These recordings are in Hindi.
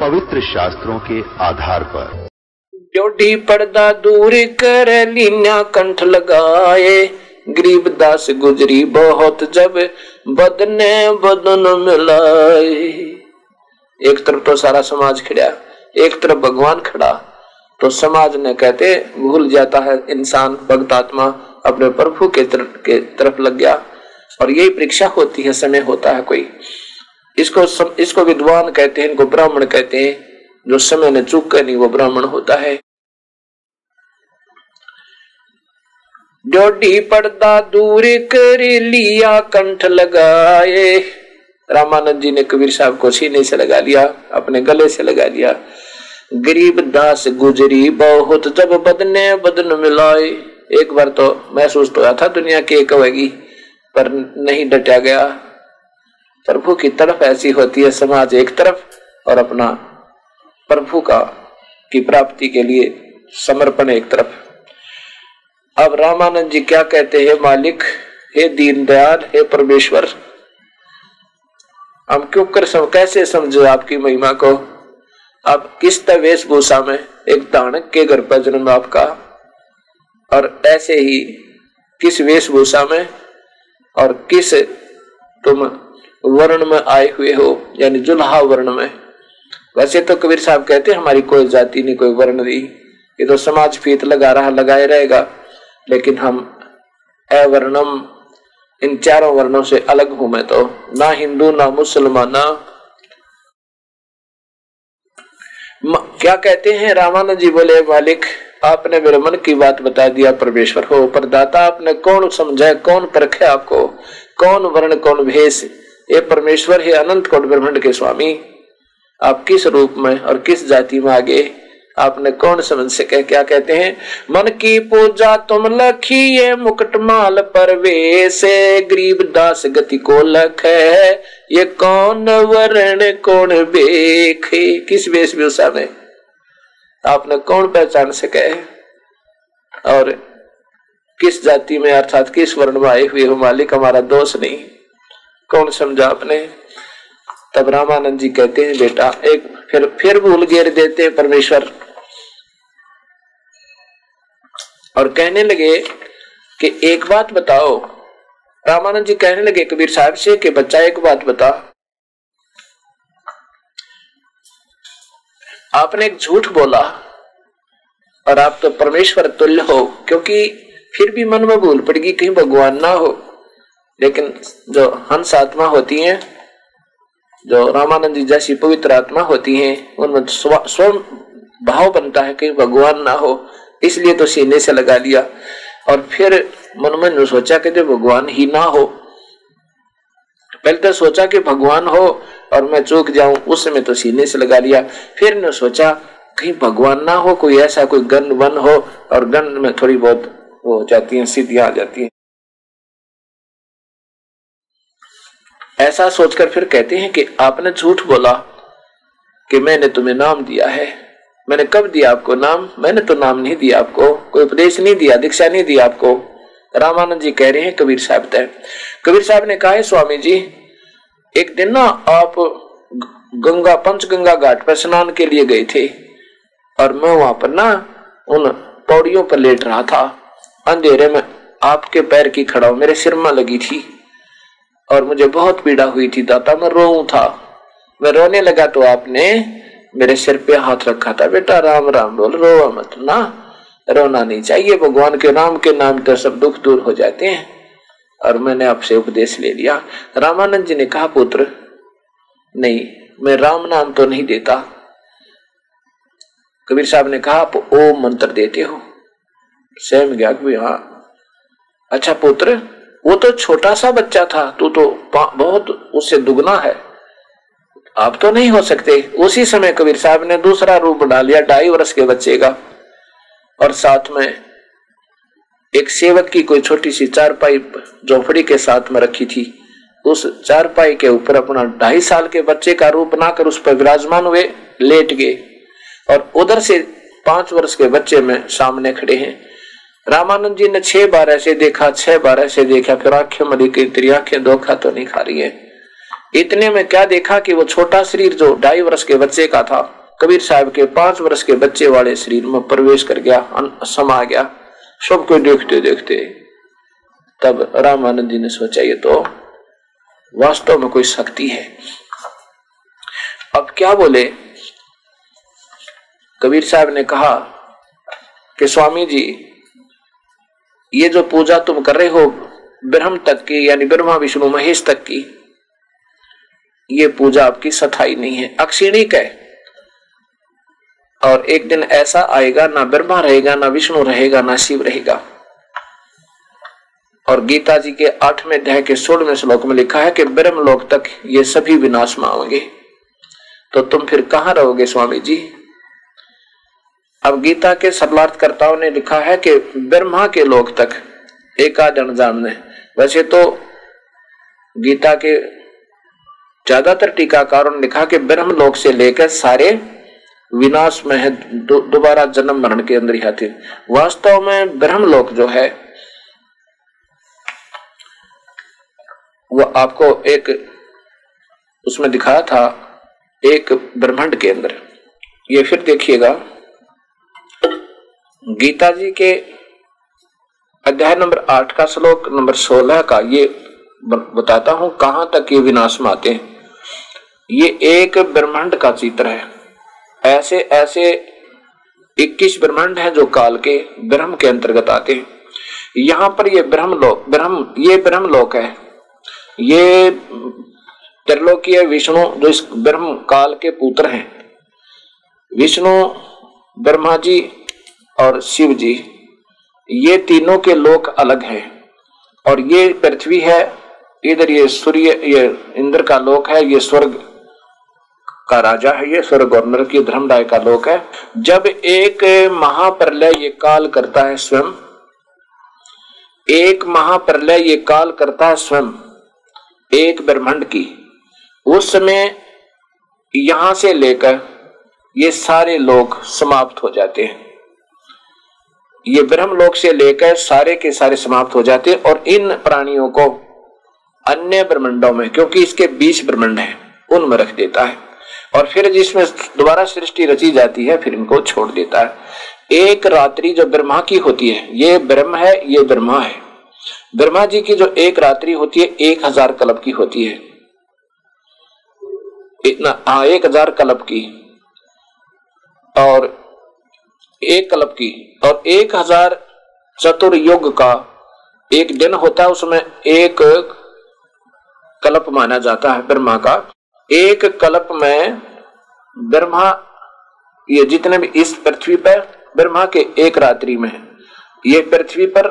पवित्र शास्त्रों के आधार पर। जोड़ी पर्दा दूर कर लीना कंठ लगाए। गरीब दास गुजरी बहुत जब बदने बदन मिलाए। एक तरफ़ तो सारा समाज खड़ा, एक तरफ़ भगवान खड़ा। तो समाज ने कहते, भूल जाता है इंसान, भक्त आत्मा अपने प्रभु के तरफ़ के तरफ़ लग गया। और यही परीक्षा होती है, समय होता है कोई। इसको सम, इसको विद्वान कहते हैं इनको ब्राह्मण कहते हैं। जो समय ने चूक कर नहीं वो ब्राह्मण होता है। डोडी पर्दा दूर कर लिया कंठ लगाए। रामानंद जी ने कबीर साहब को सीने से लगा लिया अपने गले से लगा लिया। गरीब दास गुजरी बहुत जब बदने बदन मिलाए। एक बार तो महसूस तो आया था दुनिया की होगी पर नहीं डटा गया। प्रभु की तरफ़ ऐसी होती है समाज एक तरफ़ और अपना प्रभु का की प्राप्ति के लिए समर्पण एक तरफ़। अब रामानंद जी क्या कहते हैं मालिक हे दीनदयाल हे परमेश्वर हम क्यों कर सम, कैसे समझो आपकी महिमा को? आप किस वेशभूषा में एक दानक के घर पर जन्म आपका? और ऐसे ही किस वेशभूषा में और किस तुम वर्ण में आए हुए हो, यानी जुल्हा वर्ण में। वैसे तो कबीर साहब कहते हमारी कोई जाति नहीं, कोई वर्ण नहीं। ये तो समाज फीत लगा रहा, लगाए रहेगा। लेकिन हम अवर्णम, इन चारों वर्णों से अलग हूँ मैं तो। ना हिंदू, ना मुसलमान, ना क्या कहते हैं रामानंद जी बोले, मालिक, आपने मेरे मन की बात बता दिया परमेश्वर हो पर दाता आपने कौन समझा कौन परखे आपको, कौन वर्ण, कौन भेष? ये परमेश्वर है अनंत कोट ब्रह्मंड के स्वामी। आप किस रूप में और किस जाति में आगे? आपने कौन समझ सके क्या कहते हैं? मन की पूजा तुम लखी ये मुकुटमाल परवेश, गरीब दास गति को लख है। ये कौन वर्ण, कौन बेखे किस वेशभूषा में आपने कौन पहचान सके और किस जाति में, अर्थात किस वर्ण में आए हुए हो मालिक? हमारा दोष नहीं। कौन समझा आपने तब रामानंद जी कहते हैं, बेटा, एक फिर फिर भूल गेर देते हैं परमेश्वर। और कहने लगे कि एक बात बताओ। रामानंद जी कहने लगे, कबीर साहब से कि बच्चा एक बात बता। आपने एक झूठ बोला और आप तो परमेश्वर तुल्य हो, क्योंकि फिर भी मन में भूल पड़ेगी कहीं भगवान ना हो। लेकिन जो हंस आत्मा होती है, जो रामानंद जी जैसी पवित्र आत्मा होती है, उनमें स्वयं भाव बनता है कि भगवान ना हो, इसलिए तो सीने से लगा लिया। और फिर मन में सोचा कि जो भगवान ही ना हो। पहले तो सोचा कि भगवान हो और मैं चूक जाऊँ उस समय तो सीने से लगा लिया। फिर ने सोचा कहीं भगवान ना हो, कोई ऐसा कोई गन वन हो, और गन में थोड़ी बहुत वो हो जाती है, सिद्धियाँ आ जाती हैं। ऐसा सोचकर फिर कहते हैं कि आपने झूठ बोला कि मैंने तुम्हें नाम दिया है। मैंने कब दिया आपको नाम? मैंने तो नाम नहीं दिया आपको। कोई उपदेश नहीं दिया, दीक्षा नहीं दिया आपको। रामानंद जी कह रहे हैं, कबीर साहब तय। कबीर साहब ने कहा, है स्वामी जी, एक दिन ना आप गंगा पंच गंगा घाट पर स्नान के लिए गए थे और मैं वहाँ पर ना उन पौड़ियों पर लेट रहा था। अंधेरे में आपके पैर की खड़ा मेरे सिर में लगी थी। और मुझे बहुत पीड़ा हुई थी, दाता, मैं रो था। मैं रोने लगा तो आपने मेरे सिर पे हाथ रखा था, बेटा, राम राम बोल रो मत, ना? रोना नहीं चाहिए, भगवान के नाम के नाम तो सब दुख दूर हो जाते हैं। और मैंने आपसे उपदेश ले लिया। रामानंद जी ने कहा, पुत्र, नहीं, मैं राम नाम तो नहीं देता। कबीर साहब ने कहा, आप ओम मंत्र देते हो। सहम गया कि हाँ। अच्छा पुत्र वो तो छोटा सा बच्चा था, तू तो बहुत उससे दुगना है। आप तो नहीं हो सकते। उसी समय कबीर साहब ने दूसरा रूप बना लिया, ढाई वर्ष के बच्चे का। और साथ में एक सेवक की कोई छोटी सी चारपाई झोपड़ी के साथ में रखी थी। उस चारपाई के ऊपर अपना ढाई साल के बच्चे का रूप बनाकर उस पर विराजमान हुए, लेट गए। और उधर से पाँच वर्ष के बच्चे में सामने खड़े हैं। रामानंद जी ने छह बार ऐसे देखा, छह बार ऐसे देखा, फिर आँखें मरी की तेरी आँखें धोखा तो नहीं खा रही है। इतने में क्या देखा कि वो छोटा शरीर जो ढाई वर्ष के बच्चे का था, कबीर साहब के पाँच वर्ष के बच्चे वाले शरीर में प्रवेश कर गया समा गया सबको देखते देखते। तब रामानंद जी ने सोचा, ये तो वास्तव में कोई शक्ति है। अब क्या बोले? कबीर साहब ने कहा कि स्वामी जी ये जो पूजा तुम कर रहे हो ब्रह्म तक की, यानी ब्रह्मा, विष्णु, महेश तक की, ये पूजा आपकी सथाई नहीं है, अक्षिणिक है। और एक दिन ऐसा आएगा, ना ब्रह्मा रहेगा, ना विष्णु रहेगा, ना शिव रहेगा। और गीता जी के आठवें अध्याय के सोलहवें श्लोक में लिखा है कि ब्रह्म लोक तक ये सभी विनाश में आओगे। तो तुम फिर कहाँ रहोगे, स्वामी जी? अब गीता के सरलार्थकर्ताओं ने लिखा है कि ब्रह्मा के लोक तक एक आध अनजान ने वैसे तो गीता के ज़्यादातर टीकाकारों ने लिखा कि ब्रह्म लोक से लेकर सारे विनाश में है दोबारा दु, जन्म मरण के अंदर ही आते वास्तव में ब्रह्म लोक जो है वो आपको एक उसमें दिखाया था एक ब्रह्मांड के अंदर। ये फिर देखिएगा। गीता जी के अध्याय नंबर आठ का श्लोक, नंबर सोलह का ये बताता हूँ, कहाँ तक ये विनाश में आते हैं। ये एक ब्रह्मांड का चित्र है। ऐसे ऐसे 21 ब्रह्मांड है जो काल के ब्रह्म के अंतर्गत आते हैं। यहाँ पर ये ब्रह्म लोक, ब्रह्म, ये ब्रह्म लोक है। ये त्रिलोकीय विष्णु जो इस ब्रह्म काल के पुत्र हैं। विष्णु, ब्रह्मा जी और शिव जी, ये तीनों के लोक अलग हैं। और ये पृथ्वी है, इधर ये सूर्य, ये इंद्र का लोक है, ये स्वर्ग का राजा है, ये स्वर्ग और नरक धर्मदाय का लोक है। जब एक महाप्रलय ये काल करता है स्वयं, एक महाप्रलय ये काल करता है स्वयं, एक ब्रह्मांड की, उस समय यहाँ से लेकर ये सारे लोग समाप्त हो जाते हैं। ये ब्रह्म लोक से लेकर सारे के सारे समाप्त हो जाते हैं और इन प्राणियों को अन्य ब्रह्मंडों में, क्योंकि इसके बीस ब्रह्मंड है, उनमें रख देता है। और फिर जिसमें दोबारा सृष्टि रची जाती है, फिर इनको छोड़ देता है। एक रात्रि जो ब्रह्मा की होती है, ये ब्रह्म है, ये ब्रह्मा है। ब्रह्मा जी की जो एक रात्रि होती है, एक हज़ार कल्प की होती है। इतना हाँ एक हज़ार कल्प की। और एक कल्प की और एक हज़ार चतुर्युग का एक दिन होता है, उसमें एक कल्प माना जाता है ब्रह्मा का। एक कल्प में ब्रह्मा, ये जितने भी इस पृथ्वी पर ब्रह्मा के एक रात्रि में ये पृथ्वी पर,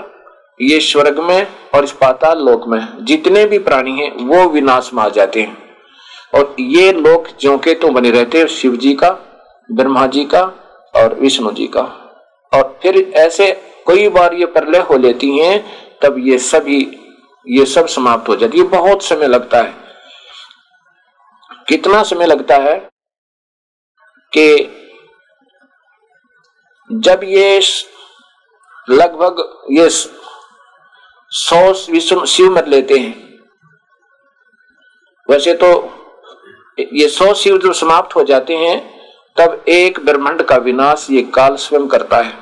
ये स्वर्ग में और इस पाताल लोक में जितने भी प्राणी हैं, वो विनाश में आ जाते हैं। और ये लोक जो के तो बने रहते हैं, शिव जी का, ब्रह्मा जी का और विष्णु जी का। और फिर ऐसे कई बार ये प्रलय हो लेती हैं, तब ये सभी, ये सब समाप्त हो जाती है। बहुत समय लगता है। कितना समय लगता है कि जब ये लगभग ये सौ विष्णु शिव मत लेते हैं। वैसे तो ये सौ शिव जो समाप्त हो जाते हैं तब एक ब्रह्मांड का विनाश ये काल स्वयं करता है।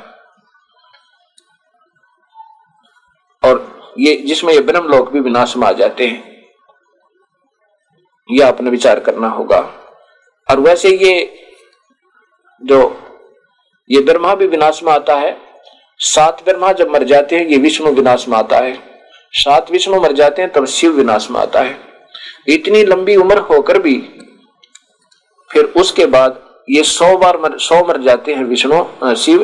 और ये जिसमें ये ब्रह्म लोक भी विनाश में आ जाते हैं यह अपने विचार करना होगा। और वैसे ये जो ये ब्रह्मा भी विनाश में आता है, सात ब्रह्मा जब मर जाते हैं, ये विष्णु विनाश में आता है। सात विष्णु मर जाते हैं, तब शिव विनाश में आता है। इतनी लंबी उम्र होकर भी फिर उसके बाद ये सौ बार मर, सौ मर जाते हैं विष्णु शिव,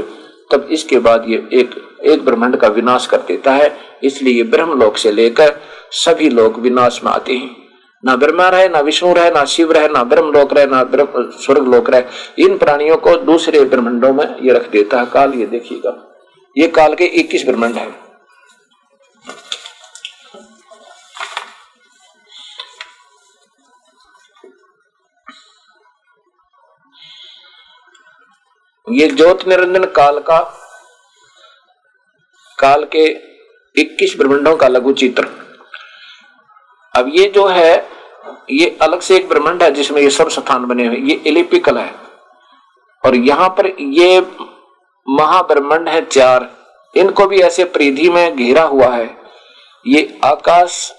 तब इसके बाद ये एक एक ब्रह्मांड का विनाश कर देता है। इसलिए ये ब्रह्म लोक से लेकर सभी लोग विनाश में आते हैं। ना ब्रह्मा रहे, ना विष्णु रहे, ना शिव रहे, ना ब्रह्म लोक रहे, ना ब्रह्म स्वर्ग लोक रहे। इन प्राणियों को दूसरे ब्रह्मंडों में ये रख देता है। काल, ये देखिएगा। ये काल के इक्कीस ब्रह्मंड है। ये ज्योत निरंजन काल का, काल के 21 ब्रह्मंडों का लघु चित्र। अब ये जो है, ये अलग से एक ब्रह्मंड है जिसमें ये सब स्थान बने हुए ये इलिपिकल है। और यहाँ पर ये महाब्रह्मंड है चार। इनको भी ऐसे परिधि में घेरा हुआ है। ये आकाश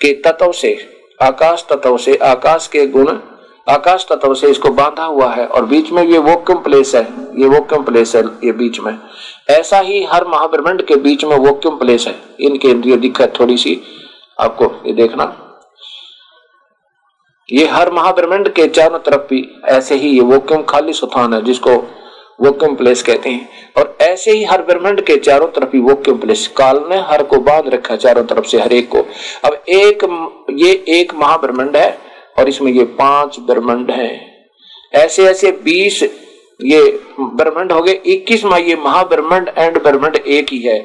के तत्व से, आकाश तत्व से, आकाश के गुण आकाश तत्व से इसको बांधा हुआ है और बीच में ये वोक्यूम प्लेस है, ये वोक्यूम प्लेस है ये बीच में। ऐसा ही हर महाब्रह्मंड के बीच में वो वोक्यूम प्लेस है। इनके इंद्रिय दिक्कत थोड़ी सी आपको ये देखना। ये हर महाब्रह्मंड के चारों तरफ़ भी ऐसे ही ये वोक्यूम खाली सुथान है, जिसको वोक्यूम प्लेस कहते हैं। और ऐसे ही हर ब्रह्मंड के चारों तरफ़ ही वोक्यूम प्लेस। काल ने हर को बाँध रखा है चारों तरफ़ से, हर एक को। अब एक, ये एक महाब्रह्मंड है और इसमें ये पाँच ब्रह्मंड हैं। ऐसे ऐसे बीस ये ब्रह्मंड हो गए। इक्कीस मा ये महाब्रह्मंड एंड ब्रह्मंड एक ही है।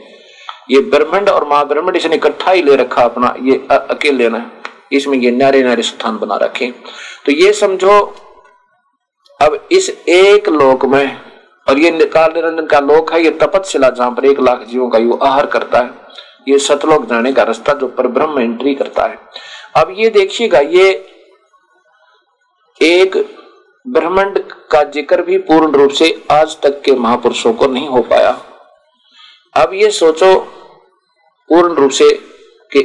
ये ब्रह्मंड और महाब्रह्मंड इसने इकट्ठा ही ले रखा अपना, ये अकेले ना। इसमें ये नारे नारे स्थान बना रखे। तो ये समझो, अब इस एक लोक में, और ये काल निरंजन का लोक है, ये तपतशिला जहाँ पर एक लाख जीवों का यू आहार करता है, ये सतलोक जाने का रास्ता जो पर ब्रह्म एंट्री करता है। अब ये देखिएगा, ये एक ब्रह्मांड का ज़िक्र भी पूर्ण रूप से आज तक के महापुरुषों को नहीं हो पाया। अब ये सोचो पूर्ण रूप से कि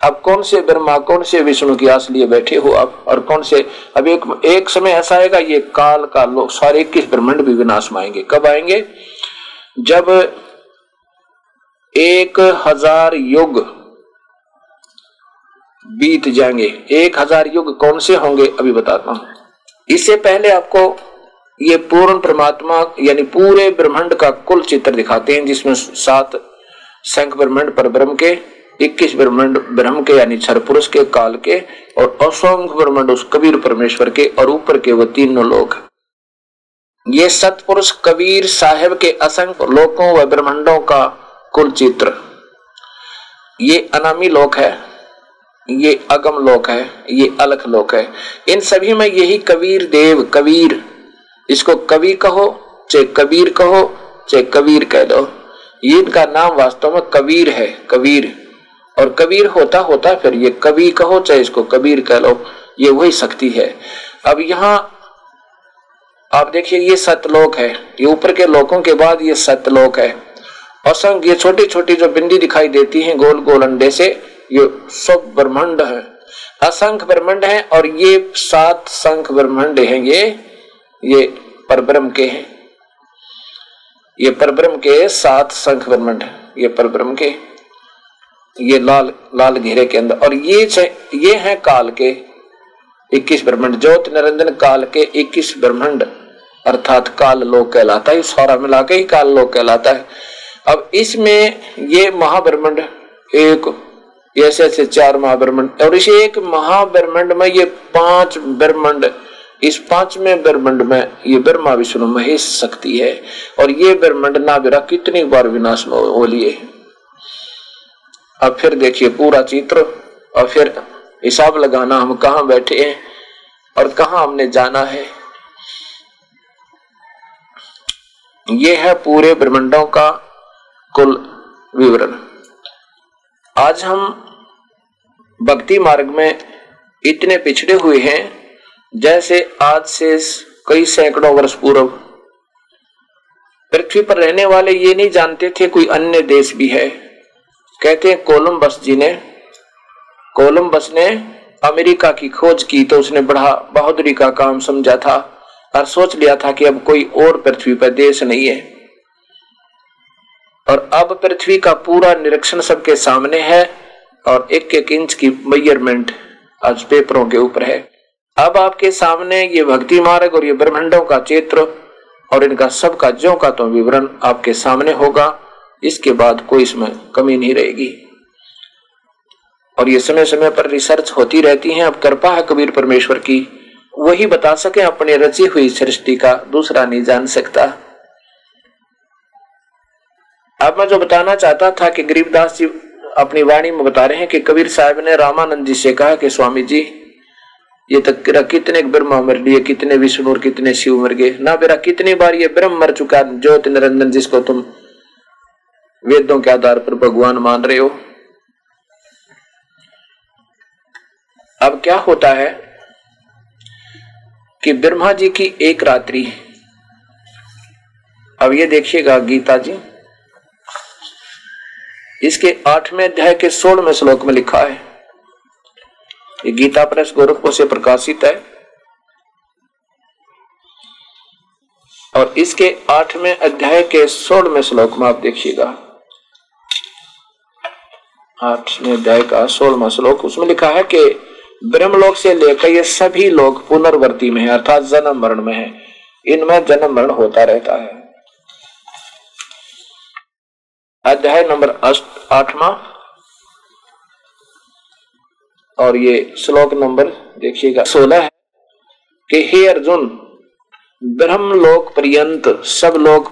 अब कौन से ब्रह्मा, कौन से विष्णु की आस लिए बैठे हो अब और कौन से, अब एक एक समय ऐसा आएगा, ये काल का लोग सारे इक्कीस ब्रह्मांड भी विनाश में आएँगे। कब आएँगे? जब एक हज़ार युग बीत जाएँगे। एक हज़ार युग कौन से होंगे, अभी बताता हूँ। इससे पहले आपको ये पूर्ण परमात्मा, यानी पूरे ब्रह्मांड का कुल चित्र दिखाते हैं, जिसमें सात संख ब्रह्मांड पर ब्रह्म के, इक्कीस ब्रह्मांड ब्रह्म के, यानी छर पुरुष के, काल के, और असंख्य ब्रह्मांड उस कबीर परमेश्वर के, और ऊपर के वो तीनों लोग। ये सतपुरुष कबीर साहेब के असंख्य लोकों व ब्रह्मांडों का कुल चित्र। ये अनामी लोक है। ये अगम लोक है, ये अलख लोक है। इन सभी में यही कबीर देव, कबीर। इसको कवि कहो, चाहे कबीर कहो, चाहे कबीर कह दो। ये इनका नाम वास्तव में कबीर है, कबीर। और कबीर होता होता फिर ये कवि कहो, चाहे इसको कबीर कह लो, ये वही शक्ति है। अब यहाँ आप देखिए, ये सतलोक है। ये ऊपर के लोकों के बाद ये सतलोक है। असंग ये छोटी छोटी जो बिंदी दिखाई देती हैं गोल गोल अंडे से ये सब ब्रह्मांड है। असंख्य ब्रह्मांड है और ये सात संख ब्रह्मांड हैं ये ये परब्रह्म के हैं। ये परब्रह्म के सात संख ब्रह्मांड ये परब्रह्म के, ये लाल लाल घेरे के अंदर। और ये ये है काल के 21 ब्रह्मांड। ज्योत निरंजन काल के 21 ब्रह्मांड, अर्थात काल लोक कहलाता है। सारा मिला के ही काल लोक कहलाता है। अब इसमें ये महाब्रह्मंड एक ऐसे ऐसे चार महाब्रह्मंड और इस एक महाब्रह्मंड में ये पाँच ब्रह्मंड, इस पाँचवें ब्रह्मंड में ये ब्रह्मा विष्णु महेश शक्ति है, और ये ब्रह्मंड नाबिरा कितनी बार विनाश में हो लिए अब फिर देखिए पूरा चित्र, और फिर हिसाब लगाना हम कहा बैठे हैं, और कहा हमने जाना है। ये है पूरे ब्रह्मंडों का कुल विवरण। आज हम भक्ति मार्ग में इतने पिछड़े हुए हैं, जैसे आज से कई सैकड़ों वर्ष पूर्व। पृथ्वी पर रहने वाले ये नहीं जानते थे कोई अन्य देश भी है। कहते हैं कोलम्बस जी ने कोलम्बस ने अमेरिका की खोज की तो उसने बड़ा बहादुरी का काम समझा था और सोच लिया था कि अब कोई और पृथ्वी पर देश नहीं है। और अब पृथ्वी का पूरा निरीक्षण सबके सामने है और एक एक इंच की मेयरमेंट आज पेपरों के ऊपर है। अब आपके सामने ये भक्ति मार्ग और ये ब्रह्मंडों का चित्र और इनका सबका ज्यो का तो विवरण आपके सामने होगा। इसके बाद कोई इसमें कमी नहीं रहेगी। और ये समय समय पर रिसर्च होती रहती है। अब कृपा है कबीर परमेश्वर की। वही बता सके अपनी रची हुई सृष्टि का। दूसरा नहीं जान सकता। अब मैं जो बताना चाहता था कि गरीबदास जी अपनी वाणी में बता रहे हैं कि कबीर साहब ने रामानंद जी से कहा कि स्वामी जी, ये तक तो कितने ब्रह्मा मर लिए, कितने विष्णु और कितने शिव मर गए। ना बेरा कितनी बार ये ब्रह्म मर चुका ज्योत निरंजन जिसको तुम वेदों के आधार पर भगवान मान रहे हो। अब क्या होता है कि ब्रह्मा जी की एक रात्रि, अब ये देखिएगा गीता जी इसके आठवें अध्याय के सोलहवें श्लोक में लिखा है। ये गीता प्रेस गोरखपुर से प्रकाशित है। और इसके आठवें अध्याय के सोलहवें श्लोक में आप देखिएगा। आठवें अध्याय का सोलहवा श्लोक, उसमें लिखा है कि ब्रह्मलोक से लेकर ये सभी लोग पुनर्वर्ती में है, अर्थात जन्म मरण में है। इनमें जन्म मरण होता रहता है। अध्याय नंबर आठवा। और ये श्लोक नंबर देखिएगा, सोलह है कि, हे अर्जुन ब्रह्मलोक पर्यंत सब लोग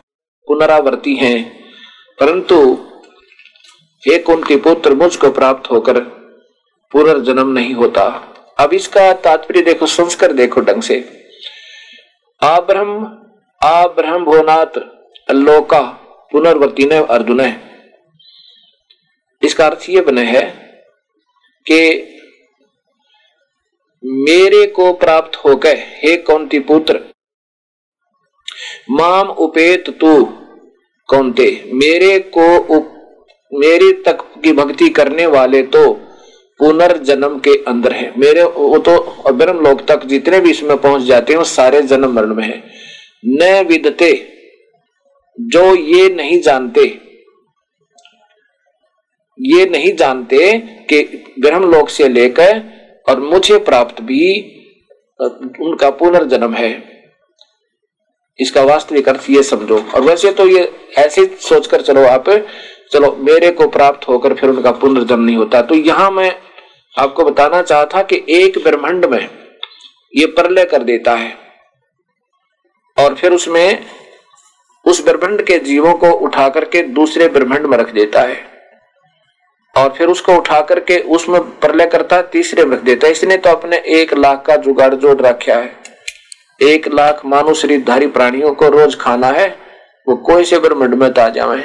पुनरावर्ती हैं, परंतु हे कुंती पुत्र मुझको प्राप्त होकर पुनर्जन्म नहीं होता। अब इसका तात्पर्य देखो, संस्कार देखो ढंग से। आब्रह्म आब्रह्म भोनाथ लोका पुनर्वती ने अर्जुन इसका अर्थ ये बने है कि मेरे को प्राप्त हो गए। हे कौंती पुत्र माम उपेत तू कौनते मेरे को उप, मेरे तक की भक्ति करने वाले तो पुनर्जन्म के अंदर है। मेरे वो तो ब्रह्म लोक तक जितने भी इसमें पहुँच जाते हैं वो सारे जन्म मरण में है। न विदते जो ये नहीं जानते, ये नहीं जानते कि ब्रह्म लोक से लेकर और मुझे प्राप्त भी उनका पुनर्जन्म है। इसका वास्तविक अर्थ ये समझो। और वैसे तो ये ऐसे सोचकर चलो आप, चलो मेरे को प्राप्त होकर फिर उनका पुनर्जन्म नहीं होता। तो यहाँ मैं आपको बताना चाहता कि एक ब्रह्मांड में ये प्रलय कर देता है। और फिर उसमें उस ब्रह्मांड के जीवों को उठा करके दूसरे ब्रह्मांड में रख देता है और फिर उसको उठा करके उसमें प्रलय करता तीसरे में रख देता है। इसने तो अपने एक लाख का जुगाड़ जोड़ रखा है। एक लाख मानव शरीरधारी प्राणियों को रोज खाना है, वो कोई से ब्रह्मांड में ता जाए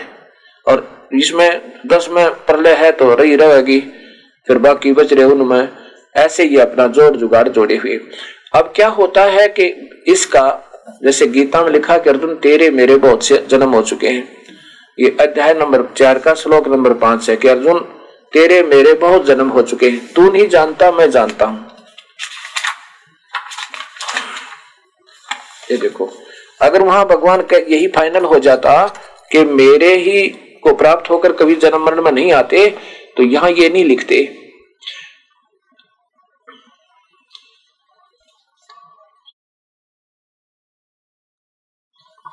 और इसमें दस में प्रलय है तो रही रहेगी, फिर बाकी बच रहे उनमें ऐसे ही अपना जोड़ जुगाड़ जोड़े हुए। अब क्या होता है कि इसका जैसे गीता में लिखा कि अर्जुन, तेरे मेरे बहुत से जन्म हो चुके हैं। ये अध्याय नंबर चार का श्लोक नंबर पाँच है कि अर्जुन, तेरे मेरे बहुत जन्म हो चुके हैं। तू नहीं जानता, मैं जानता हूँ। ये देखो, अगर वहाँ भगवान का यही फाइनल हो जाता कि मेरे ही को प्राप्त होकर कभी जन्म मरण में नहीं आते तो यहाँ ये नहीं लिखते।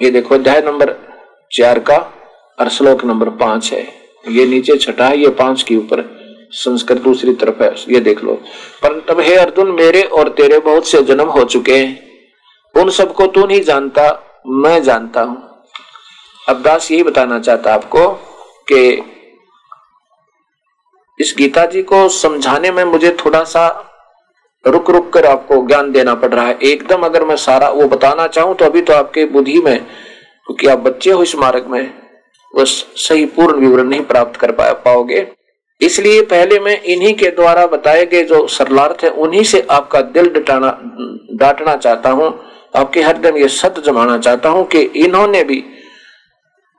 ये देखो, अध्याय नंबर चार का और श्लोक नंबर पाँच है। ये नीचे छठा है, ये पाँच के ऊपर संस्कृत दूसरी तरफ़ है, ये देख लो। पर तब हे अर्जुन, मेरे और तेरे बहुत से जन्म हो चुके हैं। उन सबको तू नहीं जानता, मैं जानता हूँ। अब दास यही बताना चाहता आपको कि इस गीता जी को समझाने में मुझे थोड़ा सा रुक रुक कर आपको ज्ञान देना पड़ रहा है। एकदम अगर मैं सारा वो बताना चाहूँ तो अभी तो आपके बुद्धि में क्योंकि आप बच्चे हो इस मार्ग में वो सही पूर्ण विवरण नहीं प्राप्त कर पा, पाओगे। इसलिए पहले मैं इन्हीं के द्वारा बताए गए जो सरलार्थ है उन्हीं से आपका दिल डटाना डांटना चाहता हूँ। आपके हरदम ये सत्य जमाना चाहता हूँ कि इन्होंने भी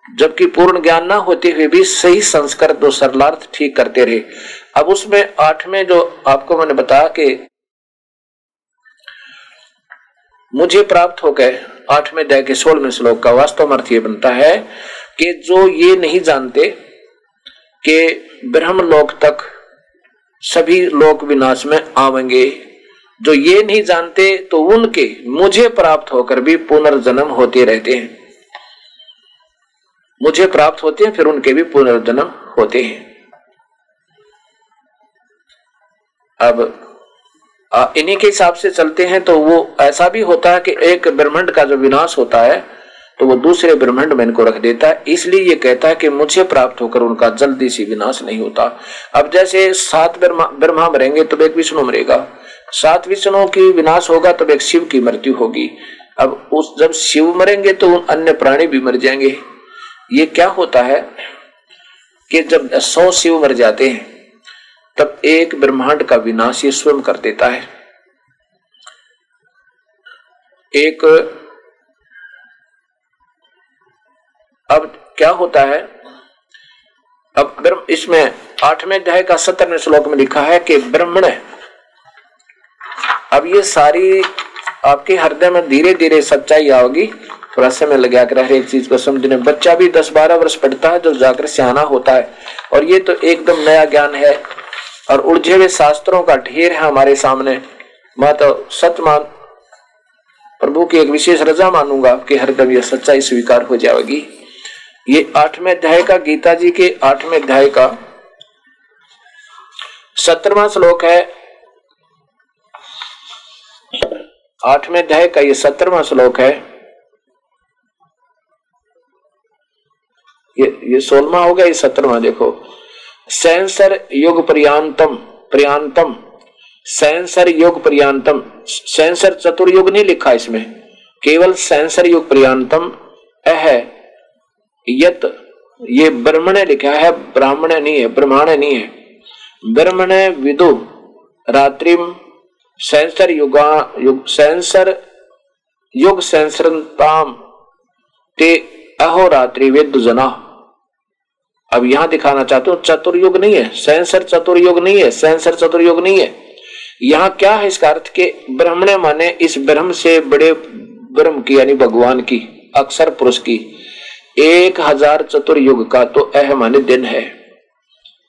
जबकि पूर्ण ज्ञान ना होते हुए भी सही संस्कार दो सरलार्थ ठीक करते रहे। अब उसमें आठवें जो आपको मैंने बताया कि मुझे प्राप्त हो गए आठवें दया के सोलहवें श्लोक का वास्तव अर्थ ये बनता है कि जो ये नहीं जानते कि ब्रह्म लोक तक सभी लोक विनाश में आवेंगे, जो ये नहीं जानते तो उनके मुझे प्राप्त होकर भी पुनर्जन्म होते रहते हैं। मुझे प्राप्त होते हैं, फिर उनके भी पुनर्जन्म होते हैं। अब इन्हीं के हिसाब से चलते हैं तो वो ऐसा भी होता है कि एक ब्रह्मांड का जो विनाश होता है तो वो दूसरे ब्रह्मांड में इनको रख देता है। इसलिए ये कहता है कि मुझे प्राप्त होकर उनका जल्दी से विनाश नहीं होता। अब जैसे सात ब्रह्मा मरेंगे तो एक विष्णु मरेगा। सात विष्णु की विनाश होगा, तब एक शिव की मृत्यु होगी। अब उस, जब शिव मरेंगे तो उन अन्य प्राणी भी मर जाएँगे। ये क्या होता है कि जब सौ शिव मर जाते हैं तब एक ब्रह्मांड का विनाश ये स्वयं कर देता है। एक अब क्या होता है? अब इसमें आठवें अध्याय का सत्रहवें श्लोक में लिखा है कि ब्रह्मण, अब ये सारी आपके हृदय में धीरे धीरे सच्चाई आओगी। थोड़ा समय लगा कर हर एक चीज़ को समझने बच्चा भी दस बारह वर्ष पढ़ता है, जो जाकर सियाना होता है। और ये तो एकदम नया ज्ञान है। और उलझे हुए शास्त्रों का ढेर है हमारे सामने। मैं तो सच मान, प्रभु की एक विशेष रजा मानूँगा कि हरदम यह सच्चाई स्वीकार हो जाएगी। ये आठवें अध्याय का, गीता जी के आठवें अध्याय का सत्रवा श्लोक है। आठवें अध्याय का ये सत्रवा श्लोक है। ये ये सोलवा हो गया ये सत्रवा, देखो। सेंसर युग पर्यांतम पर्यांतम, सेंसर युग पर्यांतम, सेंसर चतुर्युग नहीं लिखा इसमें, केवल सेंसर युग पर्यांतम अह, यत, ये ब्रह्मण लिखा है, ब्राह्मण नहीं है, ब्रह्माण नहीं है। ब्रह्मण विदु, रात्रिम, सेंसर युगा, युग, सेंसर, युग सेंसरताम, ते अहोरात्रि वेद जना अब यहाँ दिखाना चाहते हो, चतुर्युग नहीं है, सेंसर चतुर्युग नहीं है, सेंसर चतुर्युग नहीं है। यहाँ क्या है इसका अर्थ के ब्रह्मणे माने इस ब्रह्म से बड़े ब्रह्म की, यानी भगवान की अक्षर पुरुष की, एक हज़ार चतुर्युग का तो अह माने दिन है।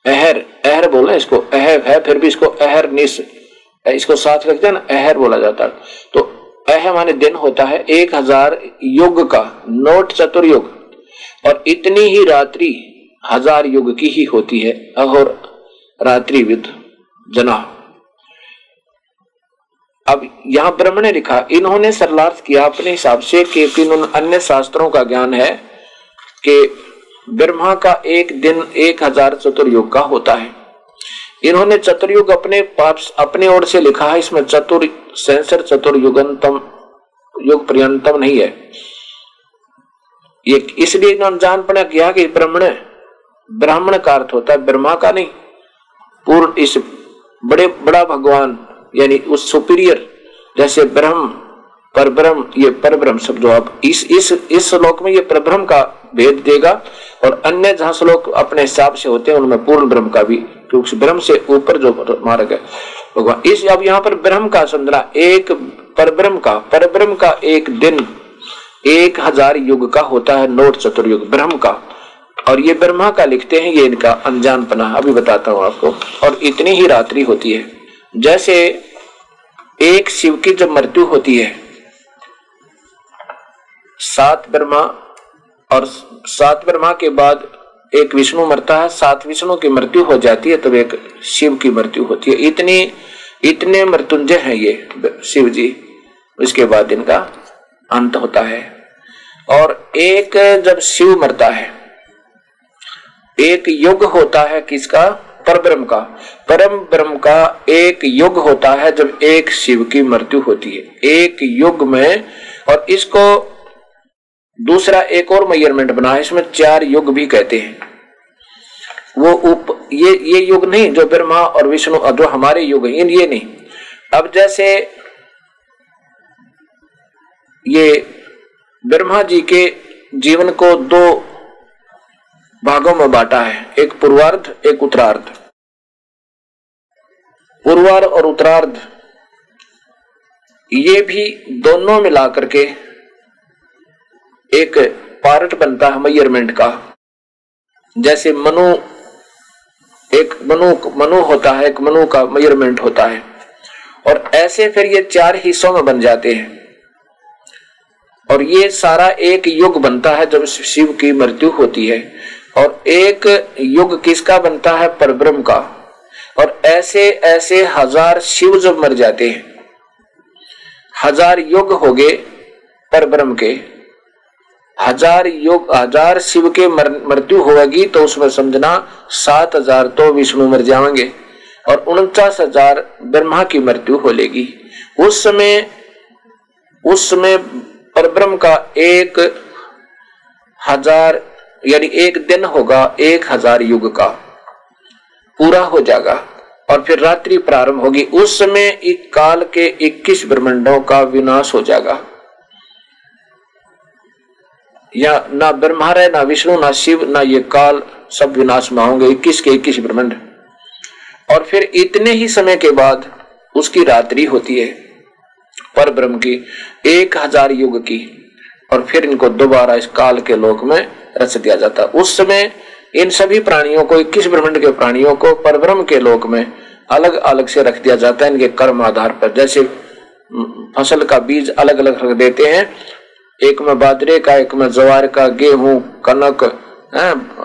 अहर अहर बोला इसको, अह है, फिर भी इसको अहर निस, इसको साथ रखते हैं ना, अहर बोला जाता है। तो अह माने दिन होता है, एक हज़ार युग का, नोट चतुर्युग, और इतनी ही रात्रि हज़ार युग की ही होती है अहोर रात्रि विद जना। अब यहाँ ब्रह्म ने लिखा, इन्होंने सरलार्थ किया अपने हिसाब से कि अन्य शास्त्रों का ज्ञान है कि ब्रह्मा का एक दिन एक हज़ार चतुर्युग का होता है। इन्होंने चतुर्युग अपने पास, अपने ओर से लिखा है, इसमें चतुर, सेंसर चतुर्युगंतम युग पर्यंतम नहीं है। ये इसलिए इन्होंने जान पड़ा किया कि ब्राह्मण ब्राह्मण का अर्थ होता है ब्रह्मा का नहीं। पूर्ण इस बड़े, बड़ा भगवान, यानी उस सुपीरियर जैसे ब्रह्म पर ब्रह्म ये पर ब्रह्म शब्द आप इस इस इस श्लोक में ये पर ब्रह्म का भेद देगा और अन्य जहाँ श्लोक अपने हिसाब से होते हैं, उनमें पूर्ण ब्रह्म का भी, क्योंकि ब्रह्म से ऊपर जो मार्ग है, भगवान। इस, अब यहाँ पर ब्रह्म का समझना एक पर ब्रह्म का पर ब्रह्म का एक दिन, एक हज़ार युग का होता है नोट चतुर्युग, ब्रह्म का। और ये ब्रह्मा का लिखते हैं, ये इनका अनजान पना अभी बताता हूँ आपको। और इतनी ही रात्रि होती है। जैसे एक शिव की जब मृत्यु होती है, सात ब्रह्मा और सात ब्रह्मा के बाद एक विष्णु मरता है, सात विष्णु की मृत्यु हो जाती है, तब एक शिव की मृत्यु होती है। इतनी, इतने मृत्युंजय हैं ये शिव जी। उसके बाद इनका अंत होता है। और एक जब शिव मरता है एक युग होता है किसका? पर ब्रह्म का। परम ब्रह्म का एक युग होता है जब एक शिव की मृत्यु होती है। एक युग में और इसको दूसरा एक और मेज़रमेंट बना है, इसमें चार युग भी कहते हैं। वो उप, ये ये युग नहीं जो ब्रह्मा और विष्णु जो हमारे युग हैं, ये नहीं। अब जैसे ये ब्रह्मा जी के जीवन को दो भागों में बांटा है। एक पूर्वार्ध, एक उत्तरार्ध। पूर्वार्ध और उत्तरार्ध, ये भी दोनों मिला करके एक पार्ट बनता है मयरमेंट का। जैसे मनु, एक मनु मनु होता है, एक मनु का मयरमेंट होता है। और ऐसे फिर ये चार हिस्सों में बन जाते हैं। और ये सारा एक युग बनता है जब शिव की मृत्यु होती है। और एक युग किसका बनता है? परब्रह्म का। और ऐसे ऐसे हज़ार शिव जब मर जाते हैं, हज़ार युग हो गए पर ब्रह्म के। हज़ार युग, हज़ार शिव के मृत्यु होगी तो उसमें समझना सात हज़ार तो विष्णु मर जाएँगे और उनचास हज़ार ब्रह्मा की मृत्यु हो लेगी। उस समय उस समय परब्रह्म का एक हज़ार यानी एक दिन होगा, एक हज़ार युग का। पूरा हो जाएगा और फिर रात्रि प्रारंभ होगी। उस समय एक काल के 21 ब्रह्मंडों का विनाश हो जाएगा। या ना ब्रह्मा रहे ना विष्णु, ना शिव, ना ये काल, सब विनाश में होंगे, इक्कीस के इक्कीस ब्रह्मंड। और फिर इतने ही समय के बाद उसकी रात्रि होती है, पर ब्रह्म की, एक हज़ार युग की। और फिर इनको दोबारा इस काल के लोक में रच दिया जाता। उस समय इन सभी प्राणियों को, इक्कीस ब्रह्मंड के प्राणियों को पर ब्रह्म के लोक में अलग अलग से रख दिया जाता है। इनके कर्म आधार पर जैसे फ़सल का बीज अलग अलग रख देते हैं। एक में बाजरे का, एक में जवार का, गेहूँ, कनक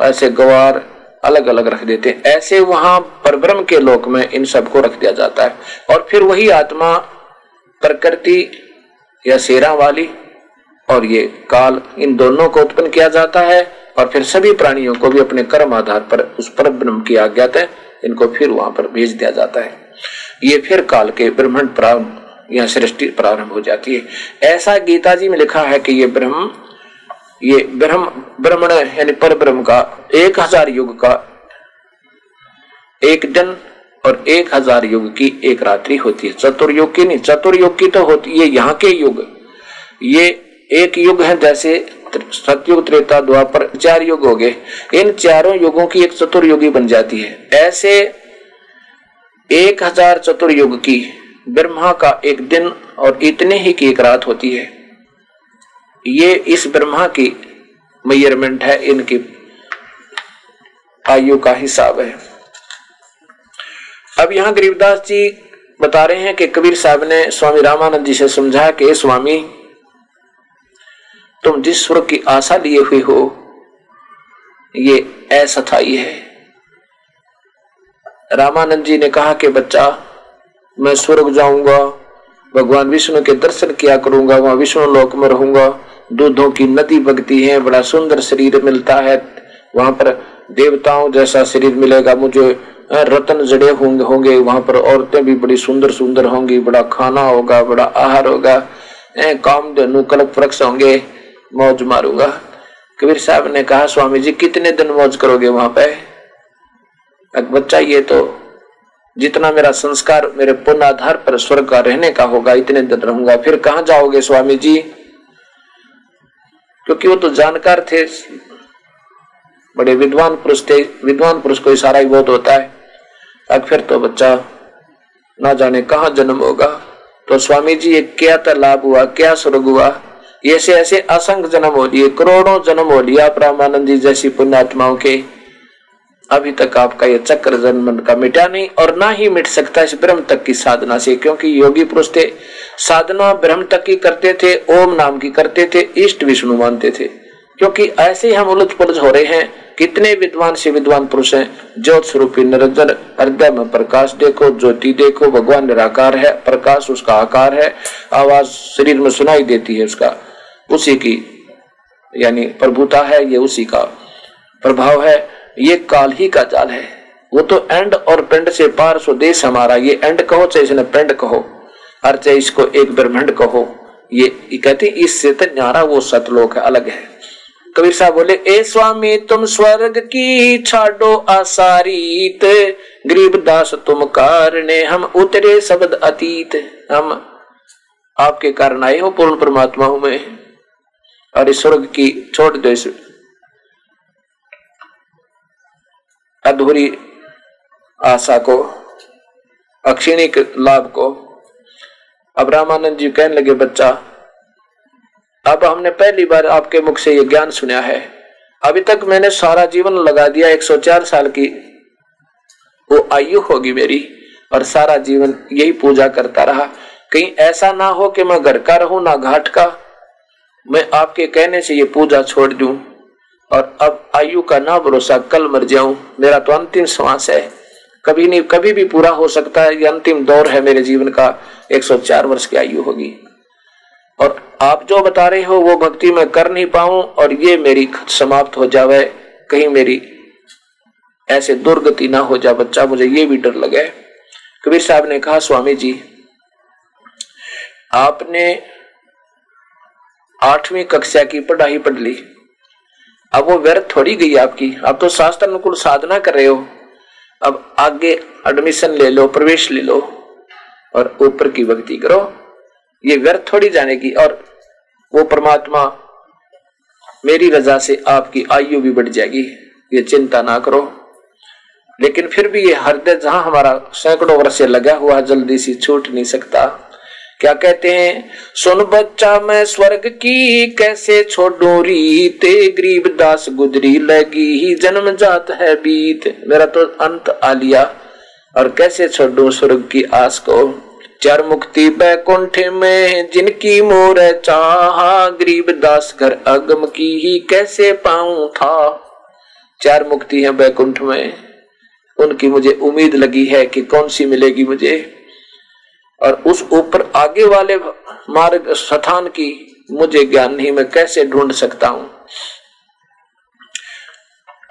ऐसे गवार अलग अलग रख देते हैं। ऐसे वहाँ परब्रह्म के लोक में इन सबको रख दिया जाता है। और फिर वही आत्मा, प्रकृति या शेरा वाली और ये काल इन दोनों को उत्पन्न किया जाता है और फिर सभी प्राणियों को भी अपने कर्म आधार पर उस पर ब्रह्म की आज्ञा है इनको फिर वहाँ पर भेज दिया जाता है। ये फिर काल के ब्रह्मंड प्रारंभ, यह सृष्टि प्रारंभ हो जाती है। ऐसा गीता जी में लिखा है कि ये ब्रह्म ये ब्रह्म, ब्रह्मण यानी पर ब्रह्म का एक हज़ार युग का एक दिन और एक हज़ार युग की एक रात्रि होती है। चतुर्युग की नहीं, चतुर्युग की तो होती है यहाँ के युग, ये एक युग है जैसे सतयुग, त्रेता, द्वापर, चार युग हो गए। इन चारों युगों की एक चतुर्युगी बन जाती है। ऐसे एक हज़ार चतुर्युग की ब्रह्मा का एक दिन और इतने ही की एक रात होती है। ये इस ब्रह्मा की मेयरमेंट है, इनकी आयु का हिसाब है। अब यहाँ गरीबदास जी बता रहे हैं कि कबीर साहब ने स्वामी रामानंद जी से समझा कि स्वामी तुम जिस स्वर्ग की आशा लिए हुए हो, ये असथाई है। रामानंद जी ने कहा कि बच्चा, मैं स्वर्ग जाऊँगा, भगवान विष्णु के दर्शन किया करूँगा, वहाँ विष्णु लोक में रहूँगा। दूधों की नदी बगती है, बड़ा सुंदर शरीर मिलता है। वहाँ पर देवताओं जैसा शरीर मिलेगा। मुझे रतन जड़े होंगे होंगे। वहाँ पर औरतें भी बड़ी सुंदर सुंदर होंगी। बड़ा खाना होगा, बड़ा आहार होगा। काम कल्प वृक्ष होंगे। मौज मारूँगा। कबीर साहब ने कहा, स्वामी जी, कितने दिन मौज करोगे वहाँ पे? बच्चा, ये तो जितना मेरा संस्कार, मेरे पुण्य आधार पर स्वर्ग का रहने का होगा, इतने दिन रहूँगा। फिर कहा जाओगे स्वामी जी? क्योंकि वो तो जानकार थे। बड़े विद्वान पुरुष थे। विद्वान पुरुष को इशारा ही बहुत होता है। अब फिर तो बच्चा, ना जाने कहा जन्म होगा। तो स्वामी जी, ये क्या लाभ हुआ, क्या स्वर्ग हुआ? ऐसे ऐसे असंग जन्म हो लिए करोड़ों जन्म हो लिया रामानंद जी जैसी पुण्यात्माओं के, अभी तक आपका ये चक्र जन्म का मिटा नहीं और ना ही मिट सकता इस ब्रह्म तक की साधना से, क्योंकि योगी पुरुष थे, साधना ब्रह्म तक की करते थे, ओम नाम की करते थे, इष्ट विष्णु मानते थे। क्योंकि ऐसे ही हम उलझ पुलझ हो रहे हैं, कितने विद्वान से विद्वान पुरुष हैं, ज्योत स्वरूपी निरंजन, हृदय में प्रकाश देखो, ज्योति देखो, भगवान निराकार है, प्रकाश उसका आकार है, आवाज़ शरीर में सुनाई देती है उसका। उसी की, यानी प्रभुता है, ये उसी का प्रभाव है। ये काल ही का जाल है। वो तो एंड और पेंड से पार स्वदेश हमारा। ये एंड कहो, चाहे इसने पेंड कहो और चाहे इसको एक ब्रह्मंड कहो। ये कहते इससे तो न्यारा वो सतलोक है, अलग है। कबीर साहब बोले, ए स्वामी, तुम स्वर्ग की छाडो आसारीत। गरीब दास तुम कारणे, हम उतरे शब्द अतीत। हम आपके कारण आए हो पूर्ण परमात्मा हूँ मैं। और इस स्वर्ग की छोड़ दो इस अधूरी आशा को, अक्षिणिक लाभ को। अब रामानंद जी कहने लगे, बच्चा, अब हमने पहली बार आपके मुख से ये ज्ञान सुना है। अभी तक मैंने सारा जीवन लगा दिया 104 साल की। वो आयु होगी मेरी, और सारा जीवन यही पूजा करता रहा। कहीं ऐसा ना हो कि मैं घर का रहूँ, ना घाट का। मैं आपके कहने से ये पूजा छोड़ दूँ और अब आयु का ना भरोसा, कल मर जाऊँ, मेरा तो अंतिम श्वास है। कभी नहीं, कभी भी पूरा हो सकता है, ये अंतिम दौर है मेरे जीवन का 104 वर्ष की आयु होगी। और आप जो बता रहे हो, वो भक्ति मैं कर नहीं पाऊँ और ये मेरी समाप्त हो जावे, कहीं मेरी ऐसे दुर्गति ना हो जा बच्चा, मुझे ये भी डर लगे। कबीर साहब ने कहा, स्वामी जी, आपने आठवीं कक्षा की पढ़ाई पढ़ ली। अब वो व्यर्थ थोड़ी गई आपकी। अब तो शास्त्र अनुकूल साधना कर रहे हो। अब आगे एडमिशन ले लो, प्रवेश ले लो और ऊपर की भक्ति करो। ये व्यर्थ थोड़ी जाने की और वो परमात्मा मेरी रजा से आपकी आयु भी बढ़ जाएगी। ये चिंता ना करो। लेकिन फिर भी ये हृदय जहाँ हमारा सैकड़ों वर्ष लगा हुआ जल्दी सी छूट नहीं सकता। क्या कहते हैं? सुन बच्चा, मैं स्वर्ग की कैसे छोड़ू? रीते गरीब दास गुजरी लगी ही जन्म जात है बीत। मेरा तो अंत आ लिया और कैसे छोड़ू स्वर्ग की आस को? चार मुक्ति बैकुंठ में, जिनकी मोर चाहा, गरीब दास घर अगम की ही कैसे पाऊँ था? चार मुक्ति है बैकुंठ में, उनकी मुझे उम्मीद लगी है कि कौन सी मिलेगी मुझे? और उस ऊपर आगे वाले मार्ग स्थान की मुझे ज्ञान नहीं, मैं कैसे ढूंढ सकता हूँ?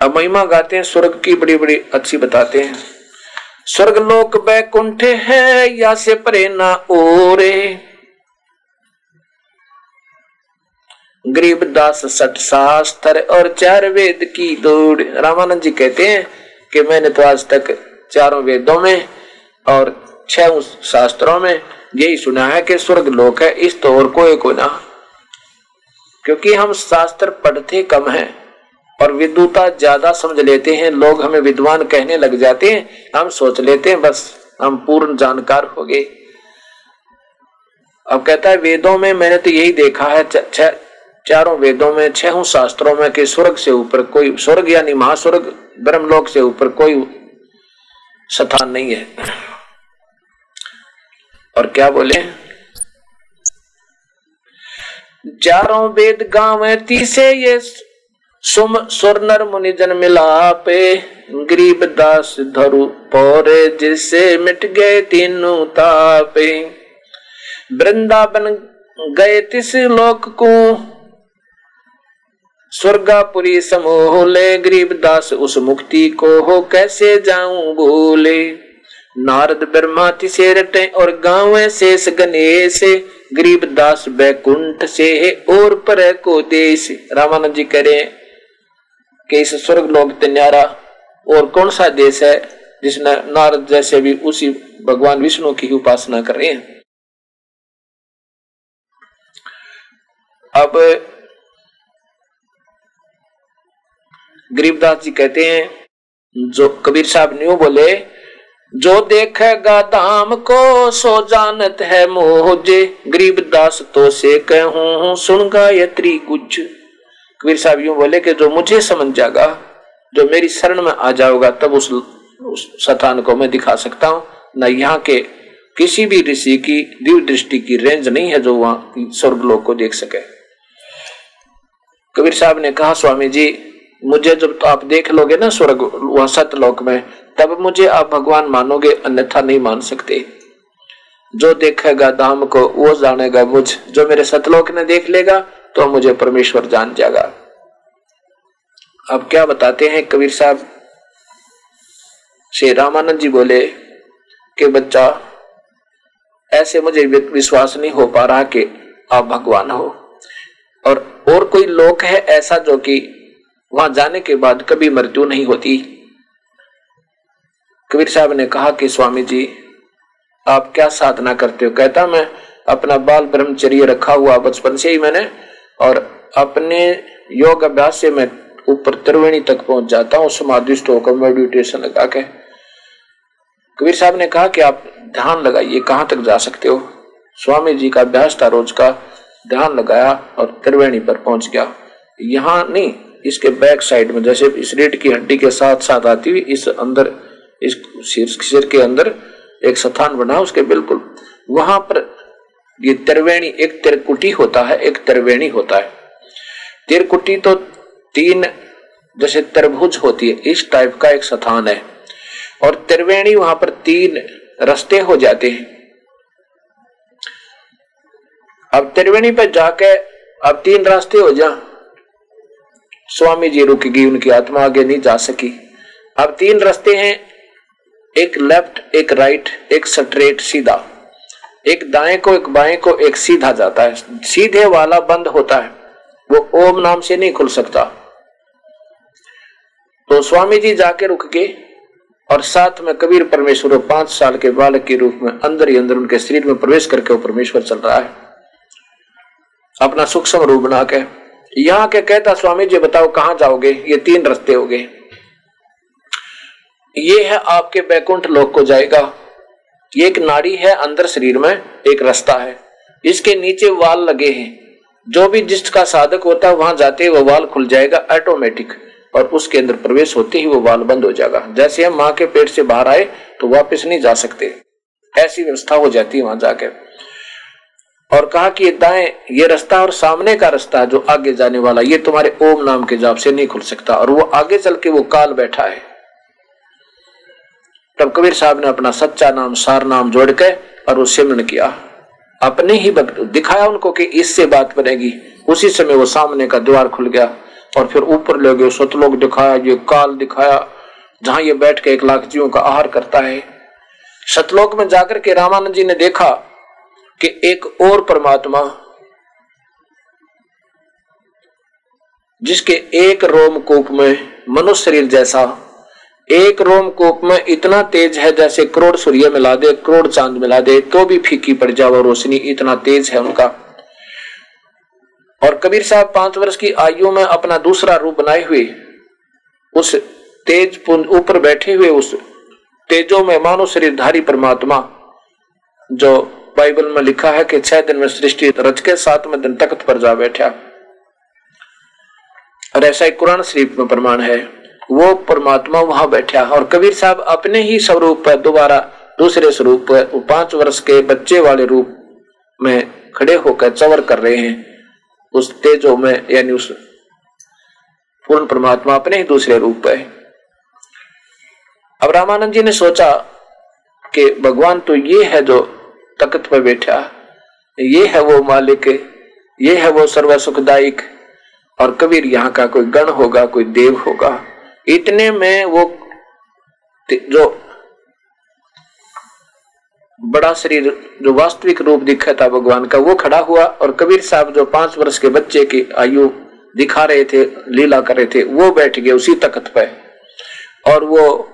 अब महिमा गाते हैं, स्वर्ग की बड़ी बड़ी अच्छी बताते हैं। स्वर्ग लोक बैकुंठ है, या से परे ना ओरे। गरीब दास सठ शास्त्र और चार वेद की दौड़। रामानंद जी कहते हैं कि मैंने तो आज तक चारों वेदों में और छह शास्त्रों में यही सुना है कि स्वर्ग लोक है इस तो और कोई को ना क्योंकि हम शास्त्र पढ़ते कम हैं और विद्वता ज़्यादा समझ लेते हैं लोग हमें विद्वान कहने लग जाते हैं हम सोच लेते हैं बस हम पूर्ण जानकार हो गए। अब कहता है वेदों में मैंने तो यही देखा है छ, चारों वेदों में छह शास्त्रों में कि स्वर्ग से ऊपर कोई स्वर्ग यानी महास्वर्ग ब्रह्मलोक से ऊपर कोई स्थान नहीं है। और क्या बोले? चारों वेद गाँव तीसे ये सुम सुरनर मुनि जन मिलापे, गरीब दास धरु पौरे जिससे मिट गए तीनों तापे। वृंदावन गए तिस लोक को, स्वर्गापुरी समूह ले, गरीब दास उस मुक्ति को हो कैसे जाऊँ बोले नारद ब्रह्मा से रटे और गाँव शेष गणेश गरीब दास बैकुंठ से है और पर को देश। रामानंद जी करें कि इस स्वर्ग लोक तन्यारा और कौन सा देश है जिसने नारद जैसे भी उसी भगवान विष्णु की उपासना कर रहे हैं? अब गरीबदास जी कहते हैं, जो कबीर साहब न्यू बोले जो देखेगा दाम को सो जानत है मोहजे गरीब दास तो से कहूँ सुन गायत्री कुछ कबीर साहब यूँ बोले कि जो मुझे समझ जाएगा जो मेरी शरण में आ जाओगा तब उस, उस स्थान को मैं दिखा सकता हूँ। न यहाँ के किसी भी ऋषि की दिव्य दृष्टि की रेंज नहीं है जो वहाँ स्वर्ग लोक को देख सके। कबीर साहब ने कहा स्वामी जी मुझे जब तो आप देख लोगे ना स्वर्ग वहाँ सतलोक में तब मुझे आप भगवान मानोगे, अन्यथा नहीं मान सकते। जो देखेगा दाम को, वो जानेगा मुझ। जो मेरे सतलोक ने देख लेगा तो मुझे परमेश्वर जान जाएगा। अब क्या बताते हैं, कबीर साहब? श्री रामानंद जी बोले कि, बच्चा, ऐसे मुझे विश्वास नहीं हो पा रहा कि आप भगवान हो। और और कोई लोक है ऐसा जो कि, वहाँ जाने के बाद कभी मृत्यु नहीं होती। कबीर साहब ने कहा कि स्वामी जी, आप क्या साधना करते हो? कहता, मैं अपना बाल ब्रह्मचर्य रखा हुआ बचपन से ही मैंने और अपने योग अभ्यास से मैं ऊपर त्रिवेणी तक पहुँच जाता हूँ समाधिष्ट होकर मेडिटेशन लगा के। कबीर साहब ने कहा कि आप ध्यान लगाइए, कहाँ तक जा सकते हो? स्वामी जी का अभ्यास था, रोज का ध्यान लगाया और त्रिवेणी पर पहुँच गया। यहाँ नहीं, इसके बैक साइड में, जैसे इस रेट की हड्डी के साथ साथ आती हुई इस अंदर इस सिर सिर के अंदर एक स्थान बना उसके बिल्कुल वहाँ पर ये त्रिवेणी, एक त्रिकुटी होता है, एक त्रिवेणी होता है। तिरकुटी तो तीन जैसे तरबुज होती है, इस टाइप का एक स्थान है। और त्रिवेणी वहाँ पर तीन रस्ते हो जाते हैं। अब त्रिवेणी पर जाके अब तीन रास्ते हो जा। स्वामी जी रुक गई, उनकी आत्मा आगे नहीं जा सकी। अब तीन रास्ते हैं एक लेफ़्ट एक राइट एक स्ट्रेट सीधा। एक दाएँ को, एक बाएँ को, एक सीधा जाता है। सीधे वाला बंद होता है। वो ओम नाम से नहीं खुल सकता। तो स्वामी जी जाके रुक गए और साथ में कबीर परमेश्वर पाँच साल के बालक के रूप में अंदर ही अंदर उनके शरीर में प्रवेश करके वो परमेश्वर चल रहा है। अपना सूक्ष्म रूप बना के। यहाँ के कहता, स्वामी जी, बताओ, कहाँ जाओगे? ये तीन रस्ते हो गए। ये है आपके बैकुंठ लोक को जाएगा। ये एक नाड़ी है अंदर शरीर में, एक रास्ता है। इसके नीचे वाल लगे हैं। जो भी जिसका साधक होता है, वहाँ जाते ही वो वाल खुल जाएगा ऑटोमेटिक और उसके अंदर प्रवेश होते ही वो वाल बंद हो जाएगा। जैसे हम माँ के पेट से बाहर आए तो वापस नहीं जा सकते। ऐसी व्यवस्था हो जाती है वहाँ जाके। और कहा कि ये दाएँ, ये रास्ता और सामने का रास्ता जो आगे जाने वाला, ये तुम्हारे ओम नाम के जाप से नहीं खुल सकता। और वो आगे चल के वो काल बैठा है। तब कबीर साहब ने अपना सच्चा नाम, सार नाम जोड़ के और वो सिमरण किया। अपने ही दिखाया उनको कि इससे बात बनेगी। उसी समय वो सामने का द्वार खुल गया और फिर ऊपर ले गए। सतलोक दिखाया, ये काल दिखाया, जहाँ ये बैठ के एक लाख जीवों का आहार करता है। सतलोक में जाकर के रामानंद जी ने देखा कि एक और परमात्मा, जिसके एक रोम रोमकूप में मनुष्य शरीर जैसा एक रोमकूप में इतना तेज है जैसे करोड़ सूर्य मिला दे, करोड़ चाँद मिला दे तो भी फीकी पड़ जाओ रोशनी इतना तेज है उनका। और कबीर साहब पाँच वर्ष की आयु में अपना दूसरा रूप बनाए हुए, उस तेज ऊपर बैठे हुए, उस तेजो में मानो शरीरधारी परमात्मा, जो बाइबल में लिखा है कि छह दिन में सृष्टि रच के सातवें दिन तख्त पर जा बैठा। और ऐसा एक कुरान शरीफ में प्रमाण है। वो परमात्मा वहाँ बैठा और कबीर साहब अपने ही स्वरूप पर दोबारा दूसरे स्वरूप पर पाँच वर्ष के बच्चे वाले रूप में खड़े होकर चवर कर रहे हैं। उस तेजो में, यानी उस पूर्ण परमात्मा अपने ही दूसरे रूप पे अब रामानंद जी ने सोचा कि भगवान तो ये है जो तख्त पर बैठा ये है वो मालिक, ये है वो सर्व सुखदायक और कबीर यहाँ का कोई गण होगा, कोई देव होगा। इतने में वो जो बड़ा शरीर, जो वास्तविक रूप दिखा था भगवान का, वो खड़ा हुआ और कबीर साहब जो पाँच वर्ष के बच्चे की आयु दिखा रहे थे, लीला कर रहे थे, वो बैठ गए उसी तख्त पे। और वो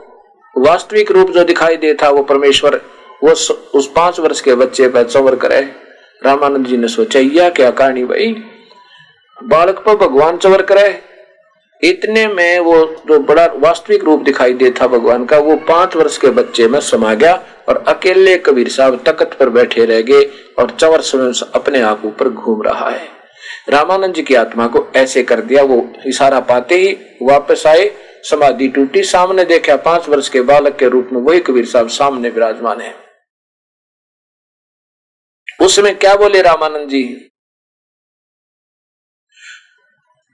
वास्तविक रूप जो दिखाई दे था, वो परमेश्वर, वो उस पाँच वर्ष के बच्चे पर चवर करे। रामानंद जी ने सोचा, यह क्या कहानी भाई? बालक पर भगवान चवर करे? इतने में वो जो बड़ा वास्तविक रूप दिखाई देता भगवान का। वो पाँच वर्ष के बच्चे में समा गया और अकेले कबीर साहब तकत पर बैठे रह गए और चवर स्वयं अपने आप ऊपर घूम रहा है। रामानंद जी की आत्मा को ऐसे कर दिया, वो इशारा पाते ही वापस आए, समाधि टूटी, सामने देखा पाँच वर्ष के बालक के रूप में वही कबीर साहब सामने विराजमान है। उसमें क्या बोले रामानंद जी?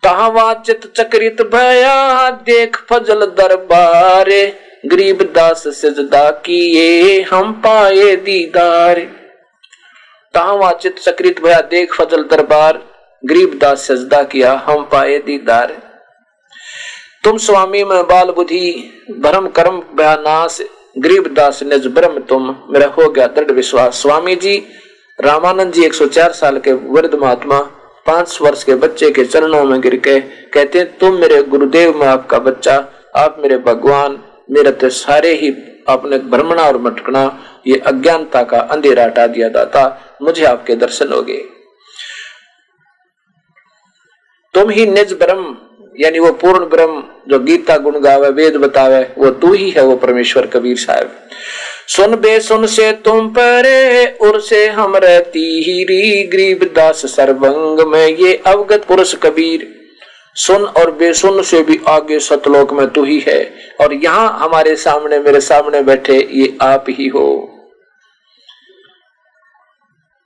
वाचित चक्रित भया, देख फजल दरबारे, गरीब दास सजदा किए हम पाए दीदार। वाचित चक्रित भया, देख फजल दरबार, गरीब दास सजदा किया हम पाए दीदार। तुम स्वामी में बाल बुद्धि भरम कर्म भयानाश गरीब दास निज ब्रह्म तुम, मेरा हो गया दृढ़ विश्वास। स्वामी जी, रामानंद जी 104 साल के वृद्ध महात्मा पाँच वर्ष के बच्चे के चरणों में गिर के कहते हैं तुम मेरे गुरुदेव, में आपका बच्चा, आप मेरे भगवान, मेरे तो सारे ही आपने भ्रमणा और मटकना, ये अज्ञानता का अंधेरा हटा दिया दाता, मुझे आपके दर्शन हो गए। तुम ही निज ब्रह्म, यानी वो पूर्ण ब्रह्म, जो गीता, गुण गावे, वेद बतावे, वो तू ही है वो परमेश्वर कबीर साहब। सुन बे सुन से तुम परे, उर से हम रहती ही गरीब दास सर्वंग में ये अवगत पुरुष कबीर। सुन और बेसुन से भी आगे सतलोक में तू ही है। और यहाँ हमारे सामने, मेरे सामने बैठे ये आप ही हो।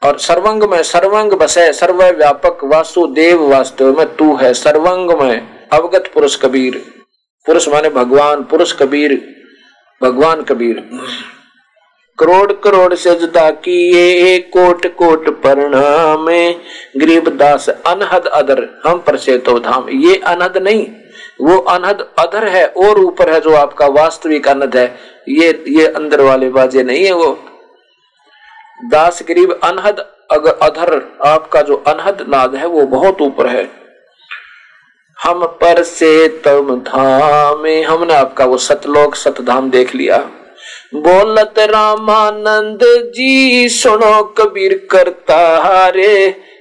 और सर्वंग में सर्वंग बसे सर्व व्यापक वासुदेव वास्तव में तू है। सर्वंग में अवगत पुरुष कबीर। पुरुष माने भगवान, पुरुष कबीर, भगवान कबीर। करोड़ करोड़ सजदा किए कोट कोट प्रणाम गरीब दास अनहद अदर, हम पर से तो धाम। ये अनहद नहीं, वो अनहद अधर है, और ऊपर है जो आपका वास्तविक अनहद है। ये ये अंदर वाले बाजे नहीं है वो। दास गरीब अनहद अगर अधर, आपका जो अनहद नाद है, वो बहुत ऊपर है। हम पर से तम धाम, हमने आपका वो सतलोक, सतधाम देख लिया। बोलत रामानंद जी सुनो कबीर करता हारे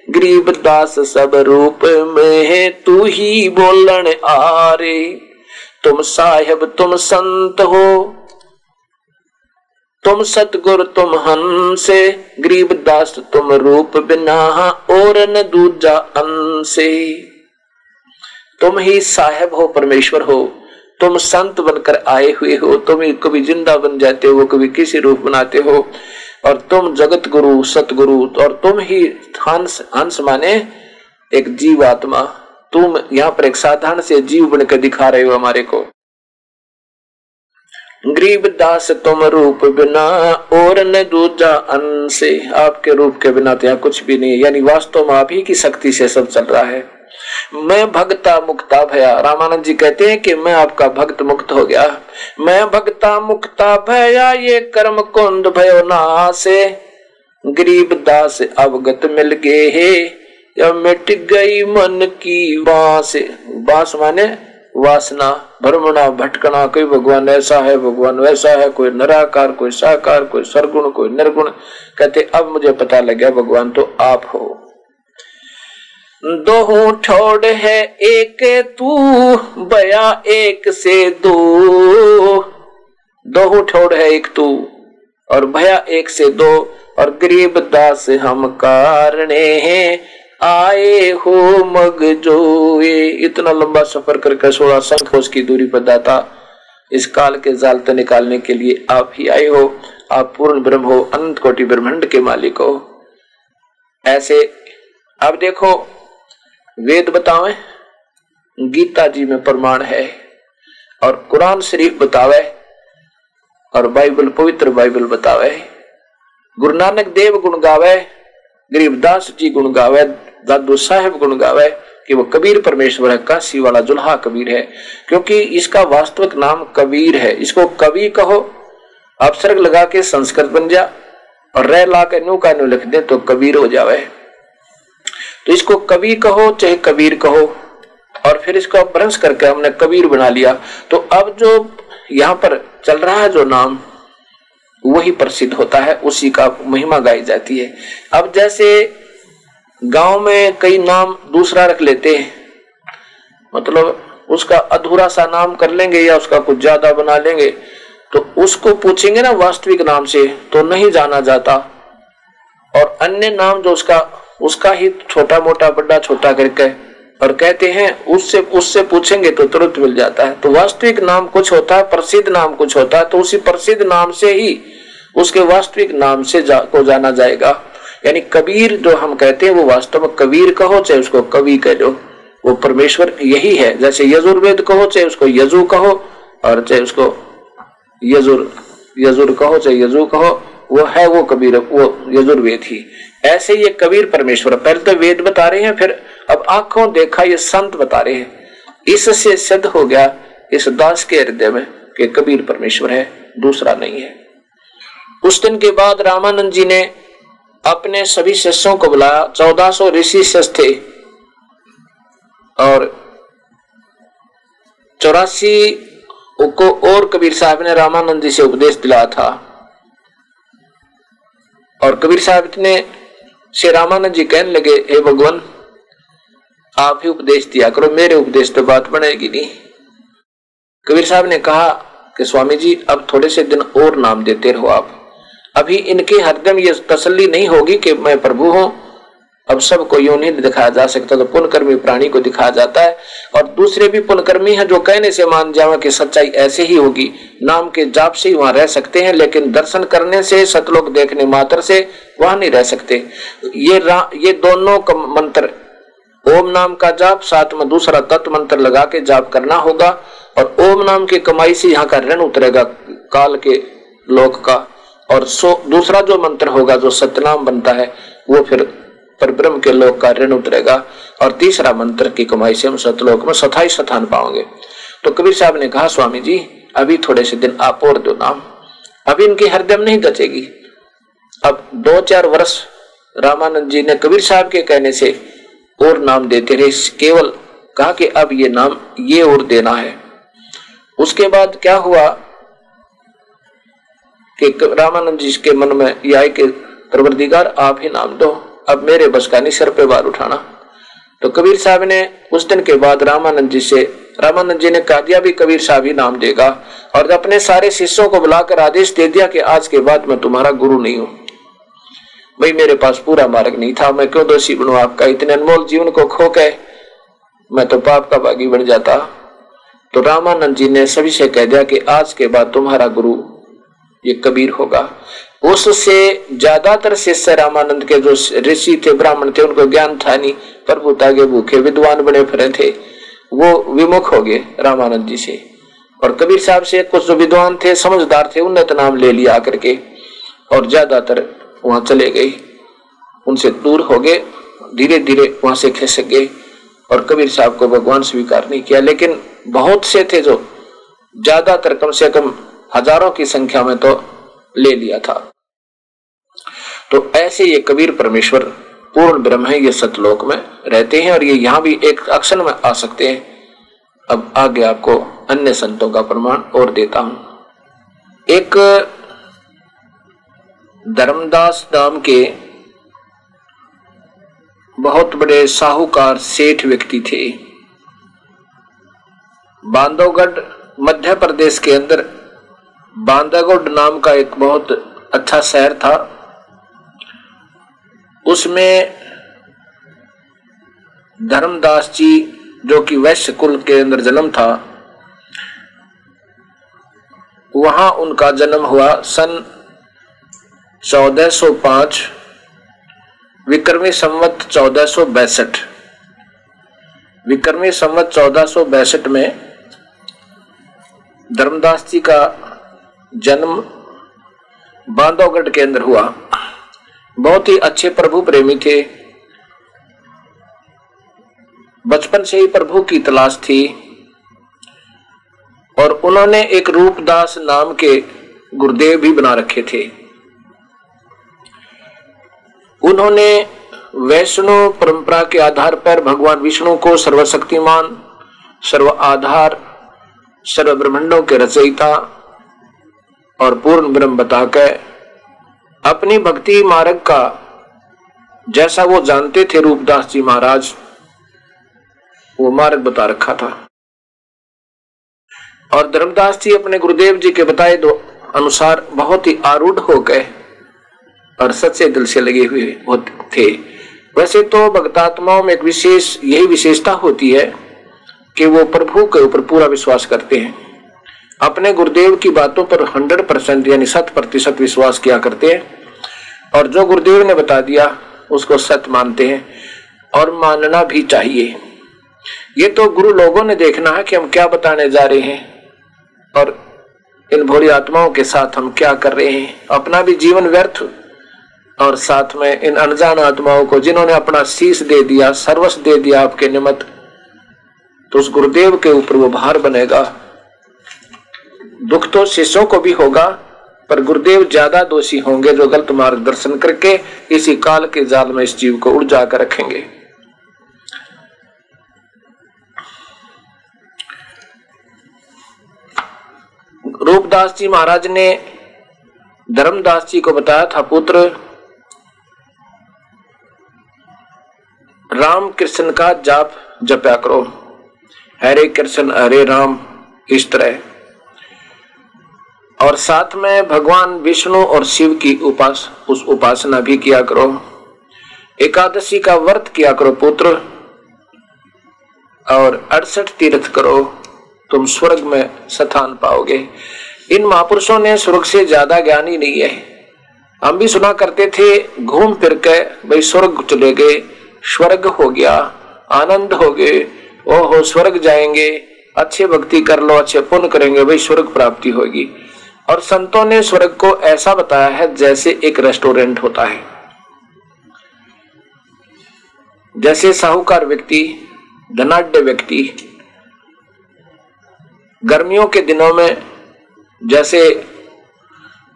गरीब दास सब रूप में तू ही बोलन आरे तुम साहेब तुम संत हो तुम सतगुर तुम हंसे गरीब दास तुम रूप बिना और न दूजा अंसे तुम ही साहेब हो परमेश्वर हो तुम संत बनकर आए हुए हो, तुम कभी ज़िंदा बन जाते हो, कभी किसी रूप बनाते हो, और तुम जगत गुरु, सतगुरु, और तुम ही हंस हंस माने एक जीव आत्मा तुम यहाँ पर एक साधारण से जीव बनकर दिखा रहे हो हमारे को। गरीब दास तुम रूप बिना, और न दूजा से, आपके रूप के बिना तो यहाँ कुछ भी नहीं यानी वास्तव में आप ही की शक्ति से सब चल रहा है। मैं भक्ता मुक्ता भया। रामानंद जी कहते हैं कि मैं आपका भक्त मुक्त हो गया। मैं भक्ता मुक्ता भया, ये कर्म कुंद भयो नासे। गरीब दास अवगत मिल गए हे, या मिट गई मन की बाँस। बाँस माने वासना भ्रमणा भटकना, कोई भगवान ऐसा है, भगवान वैसा है, कोई नराकार, कोई साकार, कोई सरगुण, कोई निर्गुण। कहते, अब मुझे पता लग गया, भगवान तो आप हो। दो ठोड़ है, एक तू, बया एक से दो। दो ठोड़ है, एक तू और भया एक से दो और गरीब दास हम कारणे हैं। आए हो मग जो ये इतना लंबा सफ़र करके सोलह संकोच की दूरी पर दाता, इस काल के जाल से निकालने के लिए आप ही आए हो। आप पूर्ण ब्रह्म हो, अनंत कोटि ब्रह्मांड के मालिक हो। ऐसे, अब देखो वेद बतावे, गीता जी में प्रमाण है, और कुरान शरीफ बतावे, और बाइबल, पवित्र बाइबल बतावे। गुरु नानक देव गुण गावे गरीबदास जी गुण गावे, दादू साहेब गुण गावे, कि वो कबीर परमेश्वर है, काशी वाला जुल्हा कबीर है, क्योंकि इसका वास्तविक नाम कबीर है। इसको कवि कहो अपसर्ग लगा के संस्कृत बन जा, और रह ला के न्यू का न्यू लिख दे तो कबीर हो जावे। तो इसको कवि कहो, चाहे कबीर कहो। और फिर इसको भ्रंश करके हमने कबीर बना लिया। तो अब जो यहाँ पर चल रहा है जो नाम, वही प्रसिद्ध होता है, उसी का महिमा गाई जाती है। अब जैसे गाँव में कई नाम दूसरा रख लेते हैं मतलब उसका अधूरा सा नाम कर लेंगे या उसका कुछ ज़्यादा बना लेंगे तो उसको पूछेंगे ना वास्तविक नाम से तो नहीं जाना जाता। और अन्य नाम जो उसका उसका ही छोटा मोटा बड़ा छोटा करके और कहते हैं उससे उससे पूछेंगे तो तुरंत मिल जाता है। तो वास्तविक नाम कुछ होता है प्रसिद्ध नाम कुछ होता है तो उसी प्रसिद्ध नाम से ही उसके वास्तविक नाम से जा, को जाना जाएगा। यानी कबीर जो हम कहते हैं वो वास्तव में कबीर कहो चाहे उसको कवि कह वो परमेश्वर यही है। जैसे यजुर्वेद कहो चाहे उसको यजु कहो और चाहे उसको यजुर यजुर कहो चाहे यजु कहो वो है वो कबीर वो यजुर्वेद ही। ऐसे ये कबीर परमेश्वर, पहले तो वेद बता रहे हैं, फिर अब आँखों देखा ये संत बता रहे हैं। इससे सिद्ध हो गया इस दास के हृदय में कि कबीर परमेश्वर है, दूसरा नहीं है। उस दिन के बाद रामानंद जी ने अपने सभी शिष्यों को बुलाया, चौदह सौ ऋषि शिष्य थे। और चौरासी को और कबीर साहब ने रामानंद जी से उपदेश दिलाया था। और कबीर साहब ने श्री रामानंद जी कहने लगे, हे भगवान, आप ही उपदेश दिया करो, मेरे उपदेश तो बात बनेगी नहीं। कबीर साहब ने कहा कि स्वामी जी अब थोड़े से दिन और नाम देते रहो आप। अभी इनके हरदम ये तसल्ली नहीं होगी कि मैं प्रभु हूँ अब सबको यूँ नहीं दिखाया जा सकता तो पुनकर्मी प्राणी को दिखाया जाता है। और दूसरे भी पुनकर्मी हैं जो कहने से मान जावा कि सच्चाई ऐसे ही होगी। नाम के जाप से ही वहाँ रह सकते हैं, लेकिन दर्शन करने से, सतलोक देखने मात्र से वहाँ नहीं रह सकते। ये ये दोनों का मंत्र, ओम नाम का जाप, साथ में दूसरा तत्व मंत्र लगा के जाप करना होगा। और ओम नाम की कमाई से यहाँ का ऋण उतरेगा, काल के लोक का। और सो, दूसरा जो मंत्र होगा, जो सतनाम बनता है, वो फिर पर ब्रह्म के लोक का ऋण उतरेगा और तीसरा मंत्र की कमाई से हम सतलोक में सथाई स्थान पाओगे। तो कबीर साहब ने कहा, स्वामी जी, अभी थोड़े से दिन आप और दो नाम। अभी इनकी हरदम नहीं दचेगी अब दो चार वर्ष रामानंद जी ने कबीर साहब के कहने से और नाम देते रहे। केवल कहा कि अब ये नाम ये और देना है। उसके बाद क्या हुआ कि रामानंद जी के मन में यह कि प्रवर्तिकार आप ही नाम दो। अब मेरे बस का नहीं सर पे बार उठाना। तो कबीर साहब ने उस दिन के बाद रामानंद जी से, रामानंद जी ने कहा, दिया भी कबीर साहब ही नाम देगा और अपने सारे शिष्यों को बुलाकर आदेश दे दिया कि आज के बाद मैं तुम्हारा गुरु नहीं हूँ। भाई, मेरे पास पूरा मार्ग नहीं था। मैं क्यों दोषी बनू? आपका इतने अनमोल जीवन को खो के मैं तो पाप का भागी बन जाता। तो रामानंद जी ने सभी से कह दिया कि आज के बाद तुम्हारा गुरु ये कबीर होगा। उससे ज़्यादातर शिष्य रामानंद के जो ऋषि थे, ब्राह्मण थे, उनको ज्ञान था नहीं प्रभुता के भूखे, विद्वान बने फिरे थे। वो विमुख हो गए रामानंद जी से। और कबीर साहब से कुछ जो विद्वान थे, समझदार थे उन्हें तो नाम ले लिया आकर के और ज़्यादातर वहाँ चले गए। उनसे दूर हो गए धीरे धीरे वहाँ से खिसक गए और कबीर साहब को भगवान स्वीकार नहीं किया। लेकिन बहुत से थे जो ज़्यादातर कम से कम हज़ारों की संख्या में तो ले लिया था। तो ऐसे ये कबीर परमेश्वर पूर्ण ब्रह्म है, ये सतलोक में रहते हैं और ये यहाँ भी एक अक्षर में आ सकते हैं। अब आगे आपको अन्य संतों का प्रमाण और देता हूँ। एक धर्मदास नाम के बहुत बड़े साहूकार सेठ व्यक्ति थे। बांधवगढ़ मध्य प्रदेश के अंदर बांदागुड नाम का एक बहुत अच्छा शहर था। उसमें धर्मदास जी, जो कि वैश्य कुल के अंदर जन्म था, वहाँ उनका जन्म हुआ सन 1405 विक्रमी संवत चौदह विक्रमी संवत चौदह में धर्मदास जी का जन्म बांधवगढ़ के अंदर हुआ। बहुत ही अच्छे प्रभु प्रेमी थे। बचपन से ही प्रभु की तलाश थी और उन्होंने एक रूपदास नाम के गुरुदेव भी बना रखे थे। उन्होंने वैष्णव परंपरा के आधार पर भगवान विष्णु को सर्वशक्तिमान, सर्व आधार, सर्व ब्रह्मंडों के रचयिता और पूर्ण ब्रह्म बताकर अपनी भक्ति मार्ग का, जैसा वो जानते थे रूपदास जी महाराज, वो मार्ग बता रखा था। और धर्मदास जी अपने गुरुदेव जी के बताए दो अनुसार बहुत ही आरूढ़ हो गए और सच्चे दिल से लगे हुए थे। वैसे तो भक्तात्माओं में एक विशेष, यही विशेषता होती है कि वो प्रभु के ऊपर पूरा विश्वास करते हैं। अपने गुरुदेव की बातों पर हंड्रेड परसेंट यानी शत प्रतिशत विश्वास किया करते हैं और जो गुरुदेव ने बता दिया, उसको सत्य मानते हैं और मानना भी चाहिए। ये तो गुरु लोगों ने देखना है कि हम क्या बताने जा रहे हैं और इन भोली आत्माओं के साथ हम क्या कर रहे हैं। अपना भी जीवन व्यर्थ और साथ में इन अनजान आत्माओं को जिन्होंने अपना शीश दे दिया, सर्वस्व दे दिया आपके निमित्त तो उस गुरुदेव के ऊपर वो भार बनेगा। दुख तो शिष्यों को भी होगा, पर गुरुदेव ज़्यादा दोषी होंगे जो गलत मार्गदर्शन करके इसी काल के जाल में इस जीव को उड़ कर रखेंगे। रूपदास जी महाराज ने धर्मदास जी को बताया था, पुत्र राम कृष्ण का जाप जपया करो। हरे कृष्ण, हरे राम, इस तरह। और साथ में भगवान विष्णु और शिव की उपास, उस उपासना भी किया करो। एकादशी का व्रत किया करो पुत्र, और अड़सठ तीर्थ करो। तुम स्वर्ग में स्थान पाओगे। इन महापुरुषों ने स्वर्ग से ज़्यादा ज्ञानी नहीं है। हम भी सुना करते थे, घूम फिर के भाई स्वर्ग चले गए, स्वर्ग हो गया, आनंद हो गए। ओहो, स्वर्ग जाएँगे, अच्छे भक्ति कर लो, अच्छे पुण्य करेंगे, भाई स्वर्ग प्राप्ति होगी। और संतों ने स्वर्ग को ऐसा बताया है जैसे एक रेस्टोरेंट होता है। जैसे साहूकार व्यक्ति धनाढ़ व्यक्ति, गर्मियों के दिनों में जैसे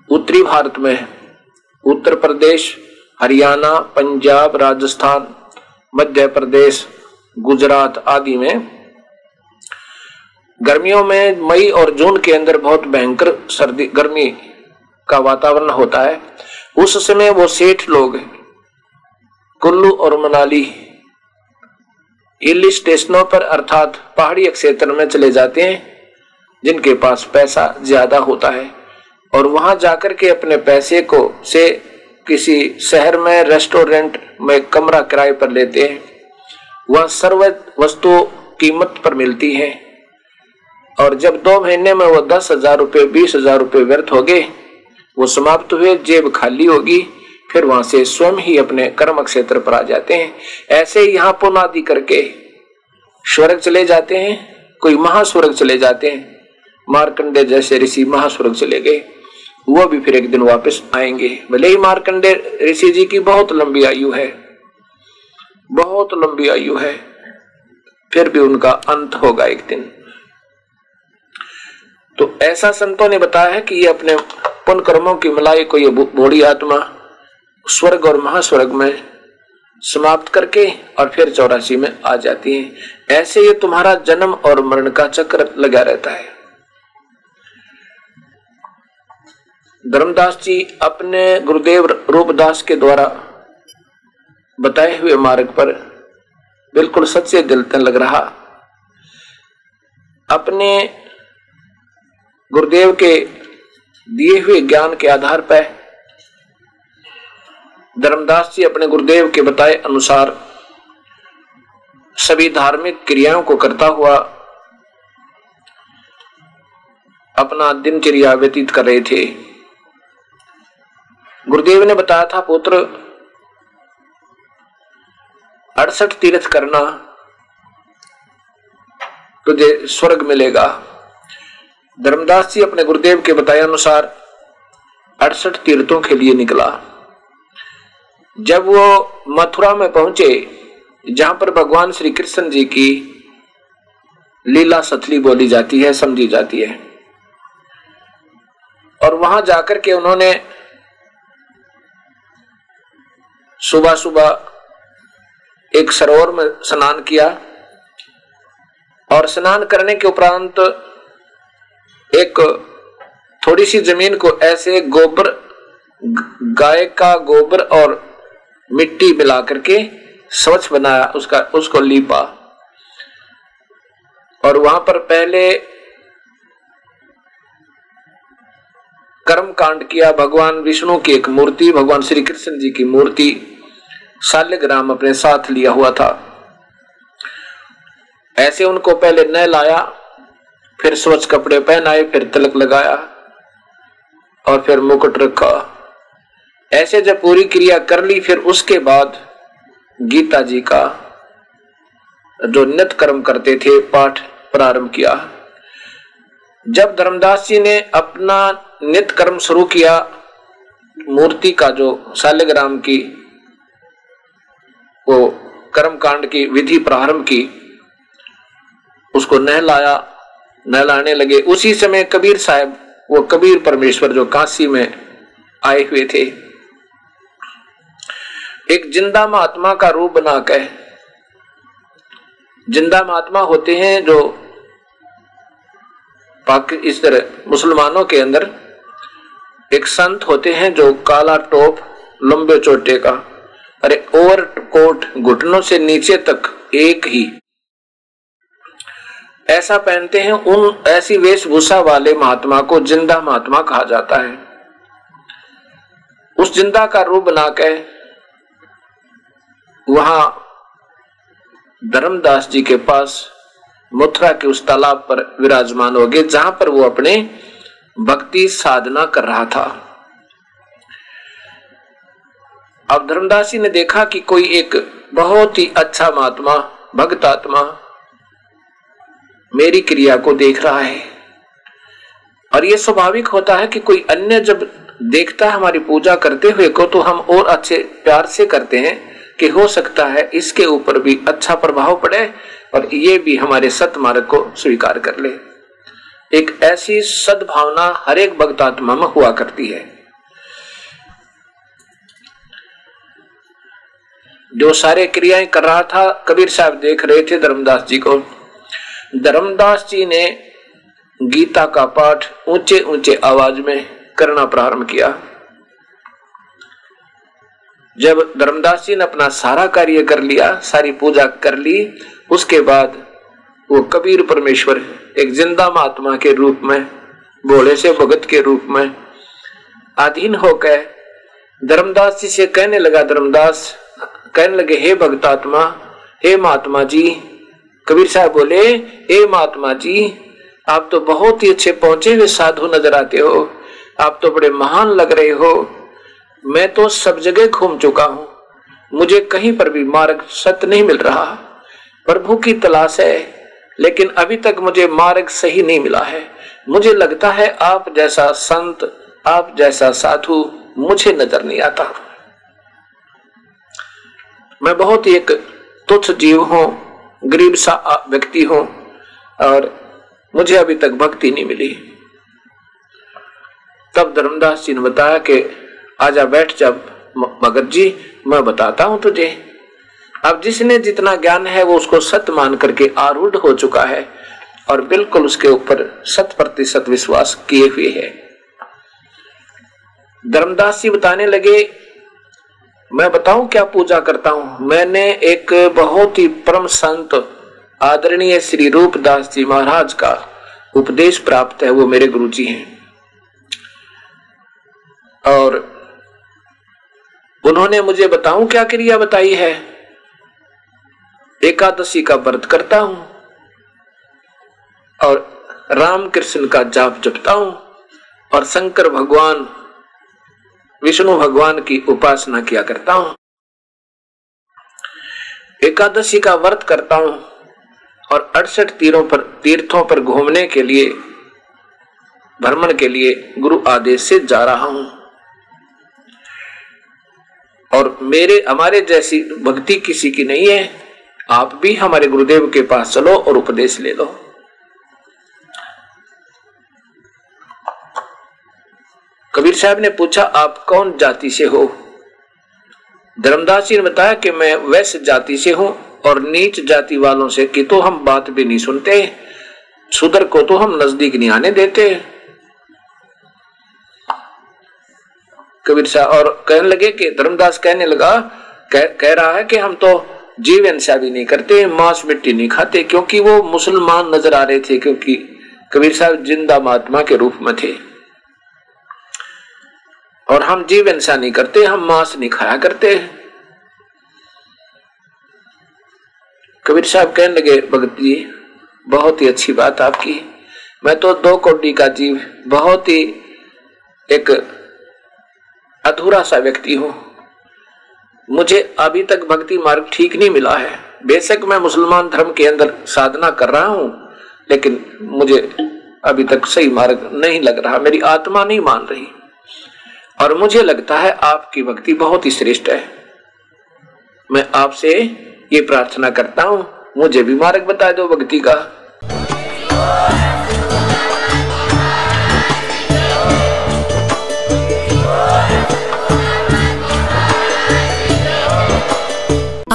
उत्तरी भारत में उत्तर प्रदेश, हरियाणा, पंजाब, राजस्थान, मध्य प्रदेश, गुजरात आदि में गर्मियों में मई और जून के अंदर बहुत भयंकर सर्दी, गर्मी का वातावरण होता है। उस समय वो सेठ लोग कुल्लू और मनाली हिल स्टेशनों पर अर्थात पहाड़ी क्षेत्र में चले जाते हैं, जिनके पास पैसा ज़्यादा होता है और वहाँ जाकर के अपने पैसे को से किसी शहर में, रेस्टोरेंट में कमरा किराए पर लेते हैं। वह सर्व वस्तु कीमत पर मिलती है। और जब दो महीने में वो दस हज़ार रुपये, बीस हज़ार रुपये व्यर्थ हो गए, वो समाप्त हुए, जेब खाली होगी, फिर वहाँ से स्वयं ही अपने कर्म क्षेत्र पर आ जाते हैं। ऐसे यहाँ पुनादि करके स्वर्ग चले जाते हैं, कोई महास्वर्ग चले जाते हैं। मारकंडे जैसे ऋषि महास्वर्ग चले गए, वो भी फिर एक दिन वापस आएँगे। भले ही मारकंडे ऋषि जी की बहुत लंबी आयु है, बहुत लंबी आयु है, फिर भी उनका अंत होगा एक दिन। तो ऐसा संतों ने बताया है कि ये अपने पुण्य कर्मों की मलाई को ये बूढ़ी आत्मा स्वर्ग और महास्वर्ग में समाप्त करके और फिर चौरासी में आ जाती है। ऐसे ये तुम्हारा जन्म और मरण का चक्र लगा रहता है। धर्मदास जी अपने गुरुदेव रूपदास के द्वारा बताए हुए मार्ग पर बिल्कुल सच्चे दिल तक लग रहा। अपने गुरुदेव के दिए हुए ज्ञान के आधार पर धर्मदास जी अपने गुरुदेव के बताए अनुसार सभी धार्मिक क्रियाओं को करता हुआ अपना दिनचर्या व्यतीत कर रहे थे। गुरुदेव ने बताया था, पुत्र, अड़सठ तीर्थ करना तुझे स्वर्ग मिलेगा। धर्मदास जी अपने गुरुदेव के बताए अनुसार अड़सठ तीर्थों के लिए निकला। जब वो मथुरा में पहुँचे, जहाँ पर भगवान श्री कृष्ण जी की लीला सथली बोली जाती है, समझी जाती है। और वहाँ जाकर के उन्होंने सुबह सुबह एक सरोवर में स्नान किया और स्नान करने के उपरांत एक थोड़ी सी ज़मीन को ऐसे गोबर, गाय का गोबर और मिट्टी मिला करके स्वच्छ बनाया, उसका, उसको लीपा। और वहाँ पर पहले कर्म कांड किया, भगवान विष्णु की एक मूर्ति, भगवान श्री कृष्ण जी की मूर्ति शाल्यग्राम अपने साथ लिया हुआ था। ऐसे उनको पहले न लाया फिर स्वच्छ कपड़े पहनाए, फिर तिलक लगाया और फिर मुकुट रखा। ऐसे जब पूरी क्रिया कर ली, फिर उसके बाद गीता जी का जो नित कर्म करते थे, पाठ प्रारंभ किया। जब धर्मदास जी ने अपना नित कर्म शुरू किया, मूर्ति का जो शालिग्राम की, वो कर्म कांड की विधि प्रारंभ की, उसको नहलाया नहलाने लगे। उसी समय कबीर साहब, वो कबीर परमेश्वर जो काशी में आए हुए थे, एक ज़िंदा महात्मा का रूप बनाकर, ज़िंदा महात्मा होते हैं जो इस तरह मुसलमानों के अंदर एक संत होते हैं जो काला टोप, लंबे चोटे का, अरे ओवर कोट घुटनों से नीचे तक एक ही ऐसा पहनते हैं उन ऐसी वेशभूषा वाले महात्मा को ज़िंदा महात्मा कहा जाता है। उस ज़िंदा का रूप बनाकर वहाँ धर्मदास जी के पास मथुरा के उस तालाब पर विराजमान हो गए, जहाँ पर वो अपने भक्ति साधना कर रहा था। अब धर्मदास जी ने देखा कि कोई एक बहुत ही अच्छा महात्मा भक्त आत्मा मेरी क्रिया को देख रहा है। और यह स्वाभाविक होता है कि कोई अन्य जब देखता है हमारी पूजा करते हुए को तो हम और अच्छे प्यार से करते हैं कि हो सकता है इसके ऊपर भी अच्छा प्रभाव पड़े और ये भी हमारे सतमार्ग को स्वीकार कर ले। एक ऐसी सद्भावना हर एक भक्तात्मा में हुआ करती है। जो सारे क्रियाएँ कर रहा था, कबीर साहब देख रहे थे, धर्मदास जी को धर्मदास जी ने गीता का पाठ ऊँचे ऊँचे आवाज़ में करना प्रारंभ किया। जब धर्मदास जी ने अपना सारा कार्य कर लिया, सारी पूजा कर ली, उसके बाद वो कबीर परमेश्वर, एक ज़िंदा महात्मा के रूप में, भोले से भगत के रूप में अधीन होकर धर्मदास जी से कहने लगा, धर्मदास, कहने लगे, हे भगतात्मा, हे महात्मा जी कबीर साहब बोले, ए महात्मा जी, आप तो बहुत ही अच्छे पहुँचे हुए साधु नज़र आते हो। आप तो बड़े महान लग रहे हो। मैं तो सब जगह घूम चुका हूँ। मुझे कहीं पर भी मार्ग सत्य नहीं मिल रहा। प्रभु की तलाश है, लेकिन अभी तक मुझे मार्ग सही नहीं मिला है। मुझे लगता है आप जैसा संत, आप जैसा साधु, मुझे नज़र नहीं आता। मैं बहुत ही एक तुच्छ जीव हूँ। गरीब सा व्यक्ति हूँ और मुझे अभी तक भक्ति नहीं मिली। तब धर्मदास जी ने बताया कि आजा बैठ जब मगर जी, मैं बताता हूँ तुझे। अब जिसने जितना ज्ञान है, वो उसको सत्य मान करके आरूढ़ हो चुका है और बिल्कुल उसके ऊपर शत प्रतिशत विश्वास किए हुए है। धर्मदास जी बताने लगे मैं बताऊँ क्या पूजा करता हूँ? मैंने एक बहुत ही परम संत, आदरणीय श्री रूपदास जी महाराज का उपदेश प्राप्त है, वो मेरे गुरु जी हैं। और उन्होंने मुझे बताऊँ क्या क्रिया बताई है? एकादशी का व्रत करता हूँ, और राम कृष्ण का जाप जपता हूँ, और शंकर भगवान विष्णु भगवान की उपासना किया करता हूँ। एकादशी का व्रत करता हूँ और अड़सठ तीरों पर, तीर्थों पर घूमने के लिए, भ्रमण के लिए गुरु आदेश से जा रहा हूँ। और मेरे, हमारे जैसी भक्ति किसी की नहीं है, आप भी हमारे गुरुदेव के पास चलो और उपदेश ले लो। कबीर साहब ने पूछा आप कौन जाति से हो? धर्मदास जी ने बताया कि मैं वैश्य जाति से हूँ और नीच जाति वालों से कि तो हम बात भी नहीं सुनते सुधर को तो हम नज़दीक नहीं आने देते। कबीर साहब और कहने लगे कि धर्मदास कहने लगा कह, कह रहा है कि हम तो जीवन से भी नहीं करते मांस मिट्टी नहीं खाते क्योंकि वो मुसलमान नज़र आ रहे थे क्योंकि कबीर साहब ज़िंदा महात्मा के रूप में थे। और हम जीव सा नहीं करते हम मांस नहीं खाया करते हैं। कबीर साहब कहने लगे, भगत जी, बहुत ही अच्छी बात आपकी मैं तो दो कोडी का जीव, बहुत ही एक अधूरा सा व्यक्ति हूँ। मुझे अभी तक भक्ति मार्ग ठीक नहीं मिला है। बेशक मैं मुसलमान धर्म के अंदर साधना कर रहा हूँ, लेकिन मुझे अभी तक सही मार्ग नहीं लग रहा। मेरी आत्मा नहीं मान रही। और मुझे लगता है आपकी भक्ति बहुत ही श्रेष्ठ है। मैं आपसे ये प्रार्थना करता हूँ, मुझे भी मार्ग बता दो भक्ति का।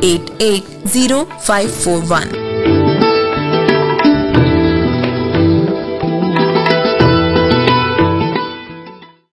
880541.